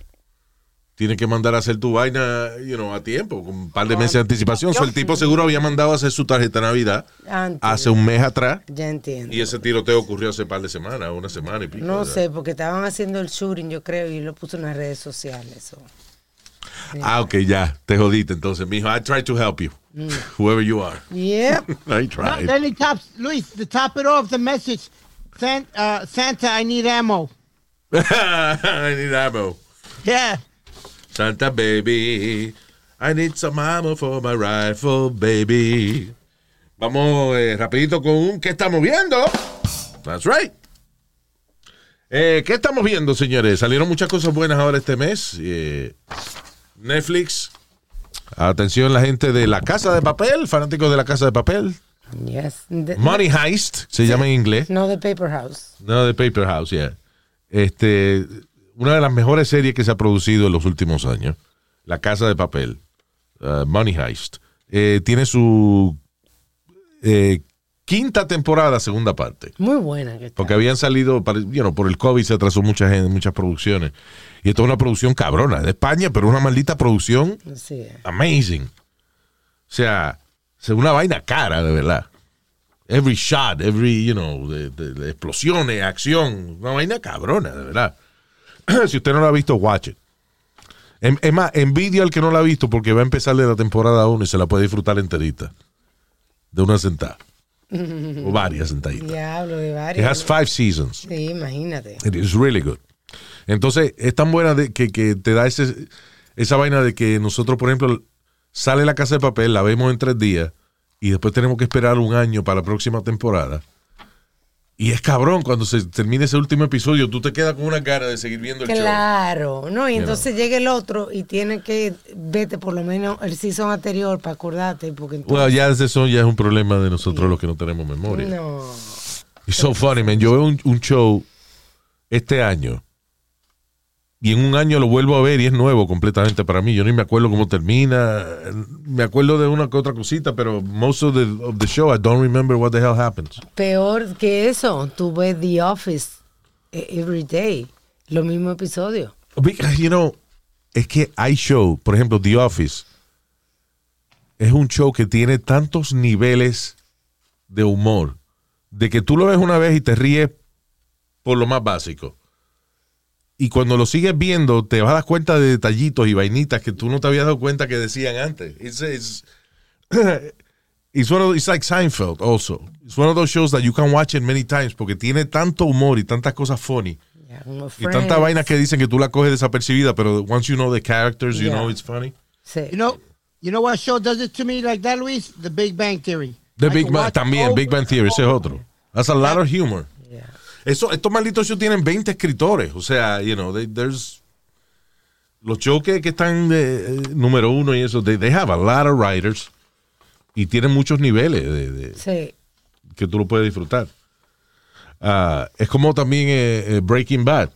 Tienes que mandar a hacer tu vaina you know, a tiempo, con un par de meses de anticipación. So, el tipo seguro había mandado a hacer su tarjeta de Navidad Antes. hace un mes atrás Ya entiendo. y ese tiroteo ocurrió hace un par de semanas, una semana y pico. No ¿verdad? sé, porque estaban haciendo el shooting, yo creo, y lo puso en las redes sociales. o- Ah, ok, ya, te jodiste entonces, mijo. I tried to help you, whoever you are. Yep. I No, tried. then he tops, Luis, to top it off, the message, San, uh, Santa, I need ammo. I need ammo. Yeah. Santa baby, I need some ammo for my rifle, baby. Vamos eh, rapidito con un ¿qué estamos viendo? That's right. Eh, ¿Qué estamos viendo, señores? Salieron muchas cosas buenas ahora este mes. Eh, Netflix. Atención la gente de La Casa de Papel, fanáticos de La Casa de Papel. Yes. The- Money Heist, se llama en inglés. No, The Paper House. No, de Paper House, yeah. Este, una de las mejores series que se ha producido en los últimos años. La Casa de Papel. uh, Money Heist. Eh, tiene su eh, quinta temporada, segunda parte. Muy buena que está. Porque habían salido, you know, por el COVID se atrasó mucha gente, muchas producciones. Y esto es una producción cabrona, de España, pero una maldita producción Sí. amazing. O sea, es una vaina cara, de verdad. Every shot, every, you know, de, de- de explosiones, acción, una vaina cabrona, de verdad. si usted no la ha visto, watch it. Em- Es más, envidia al que no la ha visto porque va a empezar de la temporada 1 y se la puede disfrutar enterita. De una sentada. o varias sentaditas. Diablo de It has five seasons. Sí, imagínate. It is really good. Entonces, es tan buena de que, que te da ese, esa vaina de que nosotros, por ejemplo, sale la casa de papel, la vemos en tres días y después tenemos que esperar un año para la próxima temporada. Y es cabrón, cuando se termine ese último episodio, tú te quedas con una cara de seguir viendo el show. Claro, no, y entonces llega el otro y tiene que vete por lo menos el season anterior para acordarte, porque entonces, Bueno, ya eso ya es un problema de nosotros los que no tenemos memoria. no. It's so funny, man. Yo veo un, un show este año y en un año lo vuelvo a ver y es nuevo completamente para mí. Yo ni me acuerdo cómo termina. Me acuerdo de una que otra cosita, pero most of the, of the show I don't remember what the hell happens. Peor que eso, tú ves The Office eh, every day, los mismos episodios. Because, you know, es que hay show, por ejemplo, The Office, es un show que tiene tantos niveles de humor, de que tú lo ves una vez y te ríes por lo más básico. Y cuando lo sigues viendo, te vas a dar cuenta de detallitos y vainitas que tú no te habías dado cuenta que decían antes. It's, it's, it's one of- it's like Seinfeld also. It's one of those shows that you can watch it many times porque tiene tanto humor y tantas cosas funny. Y tanta vaina que dicen que tú la coges desapercibida, pero once you know the characters, you Yeah. know it's funny. Sí. You know, you know what show does it to me like that, Luis? The Big Bang Theory. The I Big Bang, también, over Big Bang Theory, ese es otro. That's a lot of humor. Eso, estos malditos shows tienen 20 escritores. O sea, you know, they- there's. Los shows que, que están de, eh, número uno y eso, they, they have a lot of writers. Y tienen muchos niveles de, de- Sí. que tú lo puedes disfrutar. Ah, es como también eh, eh, Breaking Bad.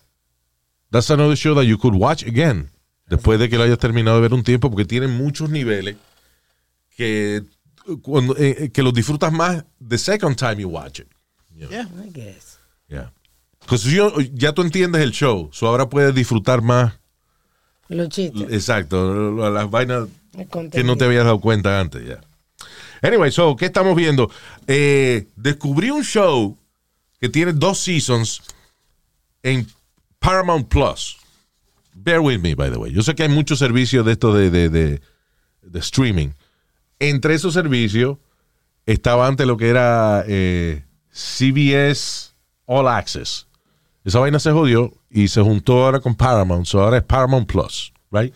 That's another show that you could watch again. Después de que lo hayas terminado de ver un tiempo, porque tiene muchos niveles que, cuando, eh, que los disfrutas más the second time you watch it. Yeah. I guess. Yeah. Pues yo- ya tú entiendes el show, so ahora puedes disfrutar más. Los chistes. Exacto, las vainas que no te habías dado cuenta antes ya. Anyway, so, ¿qué estamos viendo? Eh, descubrí un show que tiene dos seasons en Paramount Plus. Bear with me, by the way. Yo sé que hay muchos servicios de esto de, de, de- de streaming. Entre esos servicios estaba antes lo que era eh, CBS All Access. Esa vaina se jodió y se juntó ahora con Paramount. So ahora es Paramount Plus, right?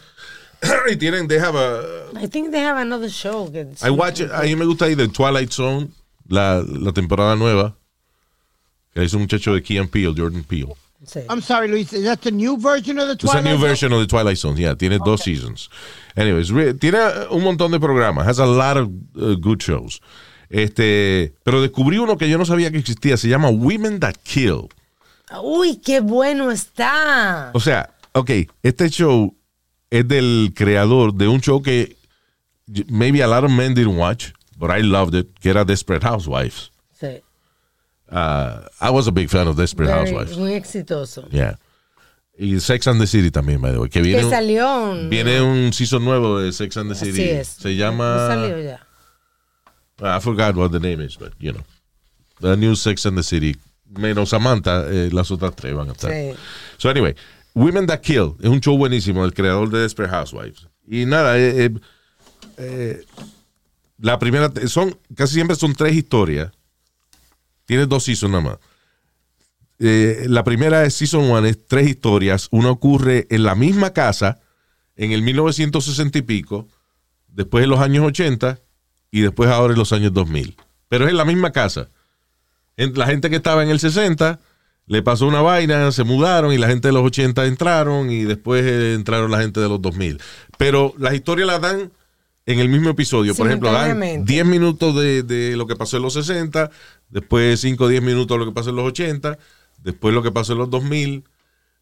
y tienen, they have a, I think they have another show. I watch it, a mí me gusta ahí The Twilight Zone, la, la temporada nueva. Que es un muchacho de Key and Peele, Jordan Peele. Sí. I'm sorry, Luis. Is that the new version of the It's a Twilight new Zone? version of The Twilight Zone. Yeah, tiene dos seasons. Anyways, tiene un montón de programas. Has a lot of uh, good shows. Este, pero descubrí uno que yo no sabía que existía. Se llama Women That Kill. Uy, qué bueno está. O sea, ok, este show es del creador de un show que maybe a lot of men didn't watch, but I loved it, que era Desperate Housewives. Sí. Uh, I was a big fan of Desperate Very- Housewives. muy exitoso. Yeah. Y Sex and the City también, by the way. Que viene, Que salió. un- viene un season nuevo de Sex and the Así City. es. Se No llama. salió ya. I forgot what the name is, but you know. The new Sex and the City. Menos Samantha, eh, las otras tres van a estar. Sí. So anyway, Women That Kill es un show buenísimo del creador de Desperate Housewives. Y nada, eh, eh, la primera, son, casi siempre son tres historias. Tiene dos seasons nada más. Eh, la primera es Season 1, es tres historias. Una ocurre en la misma casa en el 1960 y pico, después en los años 80 y después ahora en los años 2000. Pero es en la misma casa. La gente que estaba en el 60 le pasó una vaina, se mudaron y la gente de los 80 entraron y después eh, entraron la gente de los 2000. Pero las historias las dan en el mismo episodio. Por ejemplo, dan Simultáneamente. 10 minutos de, de lo que pasó en los 60, después 5 o 10 minutos de lo que pasó en los 80, después lo que pasó en los 2000.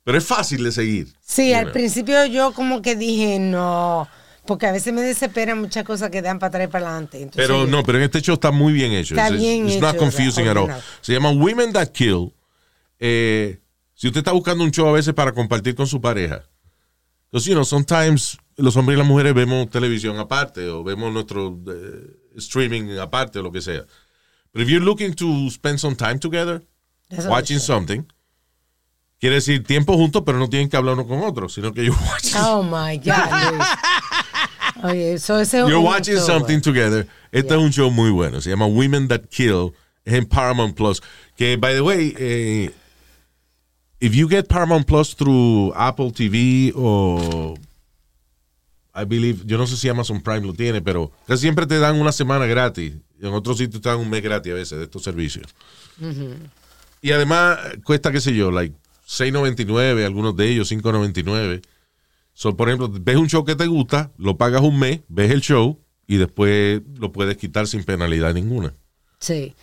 Pero es fácil de seguir. Sí, al know. principio yo como que dije no, porque a veces me desesperan muchas cosas que dan para atrás y para adelante. Entonces, Pero no, pero en este show está muy bien hecho. Está It's- bien it's not hecho, confusing at all. Se llama Women That Kill. Eh, si usted está buscando un show a veces para compartir con su pareja, because, you know, sometimes los hombres y las mujeres vemos televisión aparte o vemos nuestro eh, streaming aparte o lo que sea. But if you're looking to spend some time together, That's watching something, quiere decir tiempo juntos, pero no tienen que hablar uno con otro, sino que you're watching, Oh my God. Oye, eso ese es you're watching show, something together. Este Yeah. es un show muy bueno. Se llama Women That Kill. Es en Paramount Plus. Que, by the way, eh, if you get Paramount Plus through Apple TV o I believe, yo no sé si Amazon Prime lo tiene, pero casi siempre te dan una semana gratis. En otros sitios te dan un mes gratis a veces de estos servicios. Y además cuesta, qué sé yo, like 6.99, algunos de ellos 5.99. So, por ejemplo, ves un show que te gusta, lo pagas un mes, ves el show y después lo puedes quitar sin penalidad ninguna. Sí.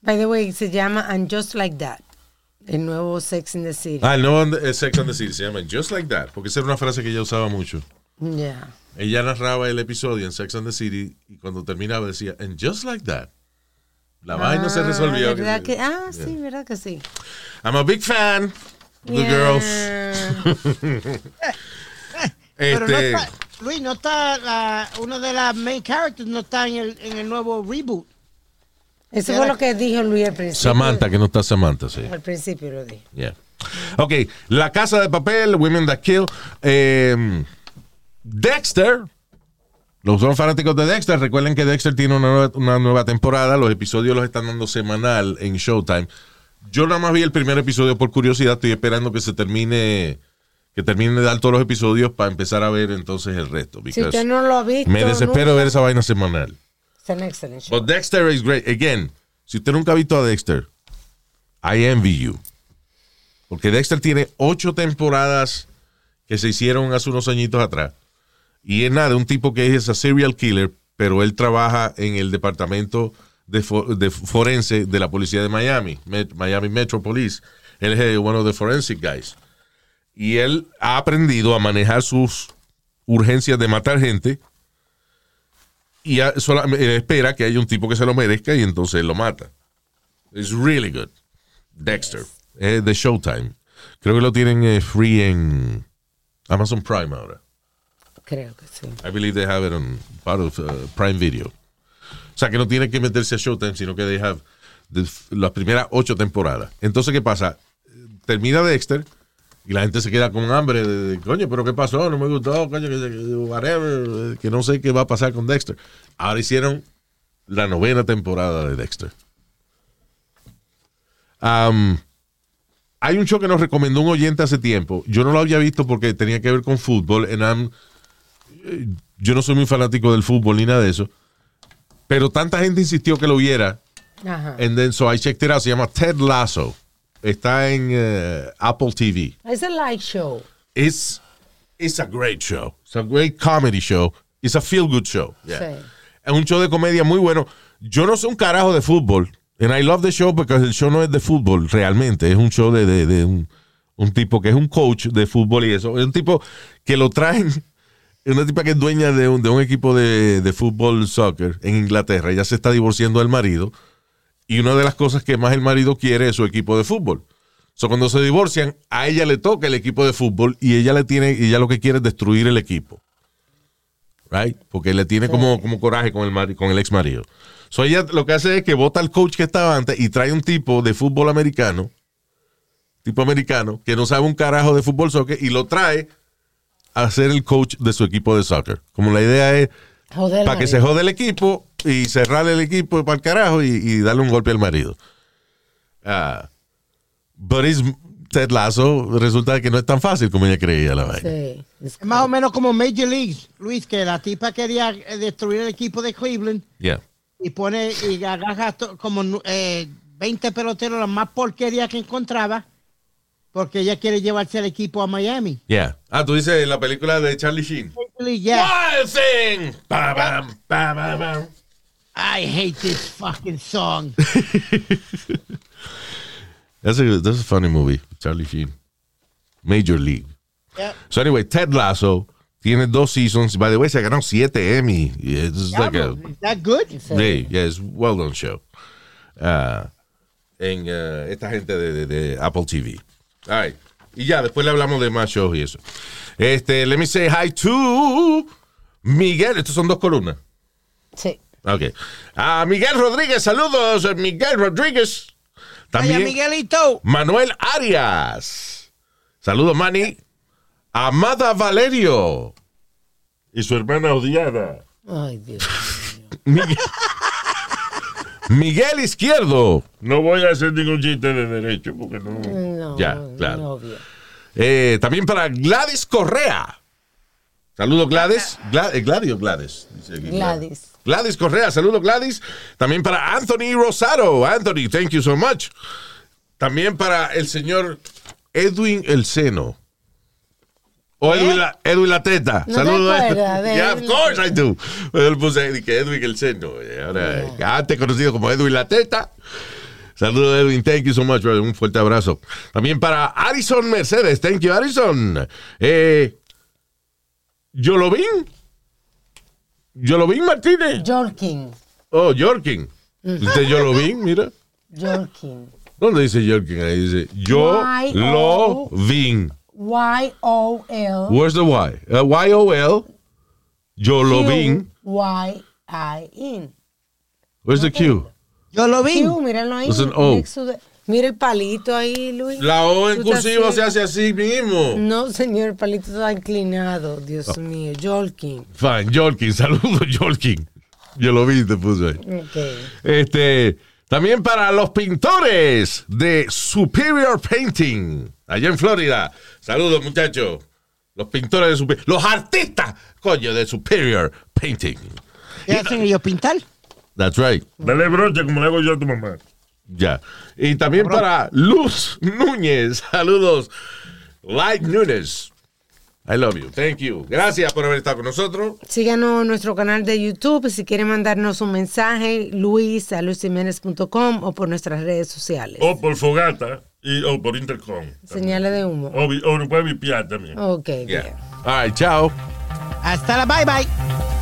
By the way, se llama And Just Like That. El nuevo Sex in the City. Ah, el nuevo Sex and the City se llama Just Like That, porque esa era una frase que ella usaba mucho. Yeah. Ella narraba el episodio en Sex and the City y cuando terminaba decía, and just like that. La vaina se Ah, resolvió. ¿verdad que- ah, sí, verdad que sí. I'm a big fan of the girls. Pero no Este, está, Luis, no está la, uno de las main characters, no está en el, en el nuevo reboot. Eso fue lo que dijo Luis al principio. Samantha, que no está Samantha, sí. Al principio lo dije. Yeah. Ok, La Casa de Papel, Women That Kill. eh, Dexter. Los son fanáticos de Dexter. Recuerden que Dexter tiene una nueva, una nueva temporada. Los episodios los están dando semanal en Showtime. Yo nada más vi el primer episodio por curiosidad. Estoy esperando que se termine, que termine de dar todos los episodios para empezar a ver entonces el resto. Si usted no lo ha visto. me desespero nunca, ver esa vaina semanal. Es un excelente show. But Dexter is great. Again, si usted nunca ha visto a Dexter, I envy you. Porque Dexter tiene ocho temporadas que se hicieron hace unos añitos atrás. Y es nada, un tipo que es a serial killer, pero él trabaja en el departamento de, de forense de la policía de Miami, Miami Metro Police. Él es one of the forensic guys. Y él ha aprendido a manejar sus urgencias de matar gente y a- sola- eh, espera que haya un tipo que se lo merezca y entonces lo mata. It's really good. Dexter. Es de Showtime. Creo que lo tienen eh, free en Amazon Prime ahora. Creo que sí. I believe they have it on part of uh, Prime Video. O sea, que no tiene que meterse a Showtime, sino que they have the- las primeras ocho temporadas. Entonces, ¿qué pasa? Termina Dexter y la gente se queda con hambre de, de, coño, pero ¿qué pasó? No me gustó, coño, que, que- no sé qué va a pasar con Dexter. Ahora hicieron la novena temporada de Dexter. Um, hay un show que nos recomendó un oyente hace tiempo. Yo no lo había visto porque tenía que ver con fútbol. And I'm- eh, yo no soy muy fanático del fútbol ni nada de eso. Pero tanta gente insistió que lo viera. Ajá. And then so I checked it out. Se llama Ted Lasso. Está en eh, Apple TV. Es el light show. It's, it's a great show. It's a great comedy show. It's a feel good show. Yeah. Sí. Es un show de comedia muy bueno. Yo no sé un carajo de fútbol. And I love the show porque el show no es de fútbol realmente. Es un show de, de- de un, un tipo que es un coach de fútbol y eso. Es un tipo que lo traen. Es una tipa que es dueña de un, de un equipo de, de fútbol soccer en Inglaterra. Ella se está divorciando del marido. Y una de las cosas que más el marido quiere es su equipo de fútbol. So, cuando se divorcian, a ella le toca el equipo de fútbol y ella le tiene, y ella lo que quiere es destruir el equipo. Right? Porque le tiene como, como coraje con el, mari- con el ex marido. So ella lo que hace es que vota al coach que estaba antes y trae un tipo de fútbol americano, tipo americano, que no sabe un carajo de fútbol soccer y lo trae a ser el coach de su equipo de soccer. Como la idea es para que se jode el equipo y cerrarle el equipo para el carajo y, y darle un golpe al marido. Ah, but it's Ted Lasso resulta que no es tan fácil como ella creía la vaina. Sí. Es más o menos como Major League, Luis, que la tipa quería eh, destruir el equipo de Cleveland Yeah. y pone y agarra como eh, 20 peloteros, la más porquería que encontraba, porque ella quiere llevarse el equipo a Miami. Yeah. Ah, tú dices la película de Charlie Sheen. League, yeah. Wild Thing. Ba, bam, ba, ba, bam. I hate this fucking song. That's a, that's a funny movie, Charlie Sheen. Major League. Yeah. So anyway, Ted Lasso tiene dos seasons. By the way, se ganó siete Emmy. It's like a, Diablo, Is that good? Sí, yeah, it's well done show. Ah, en eh, esta gente de, de- de Apple TV. All right. Y ya, después le hablamos de más shows y eso. Este, let me say hi to Miguel. Estos son dos columnas. Sí. Ok. A Miguel Rodríguez, saludos, Miguel Rodríguez. También Miguelito. Manuel Arias. Saludos, Manny. Amada Valerio. Y su hermana odiada. Ay, Dios. Miguel, Miguel Izquierdo. No voy a hacer ningún chiste de derecho porque no. No, Ya, claro. no, obvio. Eh, también para Gladys Correa. Saludos, Gladys. Gla- eh, Gladys o Gladys. Dice Gladys. Gladys Correa, saludos, Gladys. También para Anthony Rosado. Anthony, thank you so much. También para el señor Edwin El Seno. O Edwin, la, Edwin La Teta. ¿No te Saludos. Yeah, of course I do. Le puse Edwin El Seno. eh, Ahora, antes conocido como Edwin La Teta. Saludos, Edwin. Thank you so much, brother. Un fuerte abrazo. También para Arison Mercedes. Thank you, Arison. Eh, Yolovin. Yolovin Martínez. Jorkin. Oh, Yorkin. Dice Yolovin, mira. Jorkin. ¿Dónde dice Yorkin? Ahí dice Yo lo vin. Y-O-L. Where's the Y? Uh, Y-O-L. Yo lo vin. Y-I-N. Where's the Q? Yo lo vi. Q, míralo ahí. Es un O. next to the- Mira el palito ahí, Luis. La O en cursivo se hace así mismo. No, señor, el palito está inclinado. Dios mío. Jorkin. Fine, Yorkin. Saludos, Yorkin. Yo lo vi, te puse ahí. Ok. Este, también para los pintores de Superior Painting, allá en Florida. Saludos, muchachos. Los pintores de Superior, los artistas, coño, de Superior Painting. ¿Qué hacen ellos pintar? That's right. Dale brocha como le hago yo a tu mamá. Ya. Y también para Luz Núñez. Saludos. Light Núñez. I love you. Thank you. Gracias por haber estado con nosotros. Síganos en nuestro canal de YouTube. Si quieren mandarnos un mensaje, luis a o por nuestras redes sociales. O por fogata y, o por intercom. Señales de humo. O, vi- o puede vipiar también. Ok, bien. Yeah. All right, chao. Hasta la bye bye.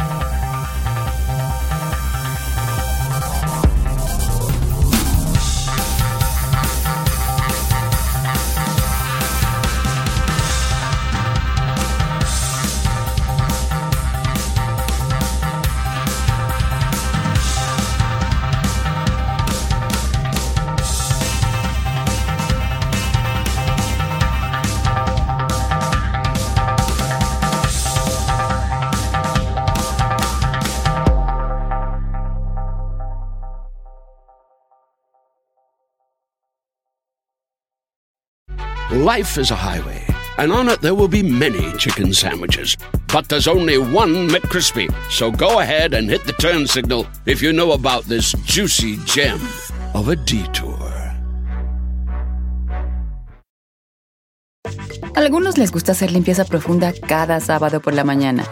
Life is a highway, and on it there will be many chicken sandwiches. But there's only one McCrispy. So go ahead and hit the turn signal if you know about this juicy gem of a detour. Algunos les gusta hacer limpieza profunda cada sábado por la mañana.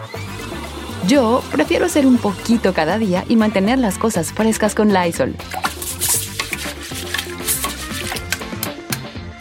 Yo prefiero hacer un poquito cada día y mantener las cosas frescas con Lysol.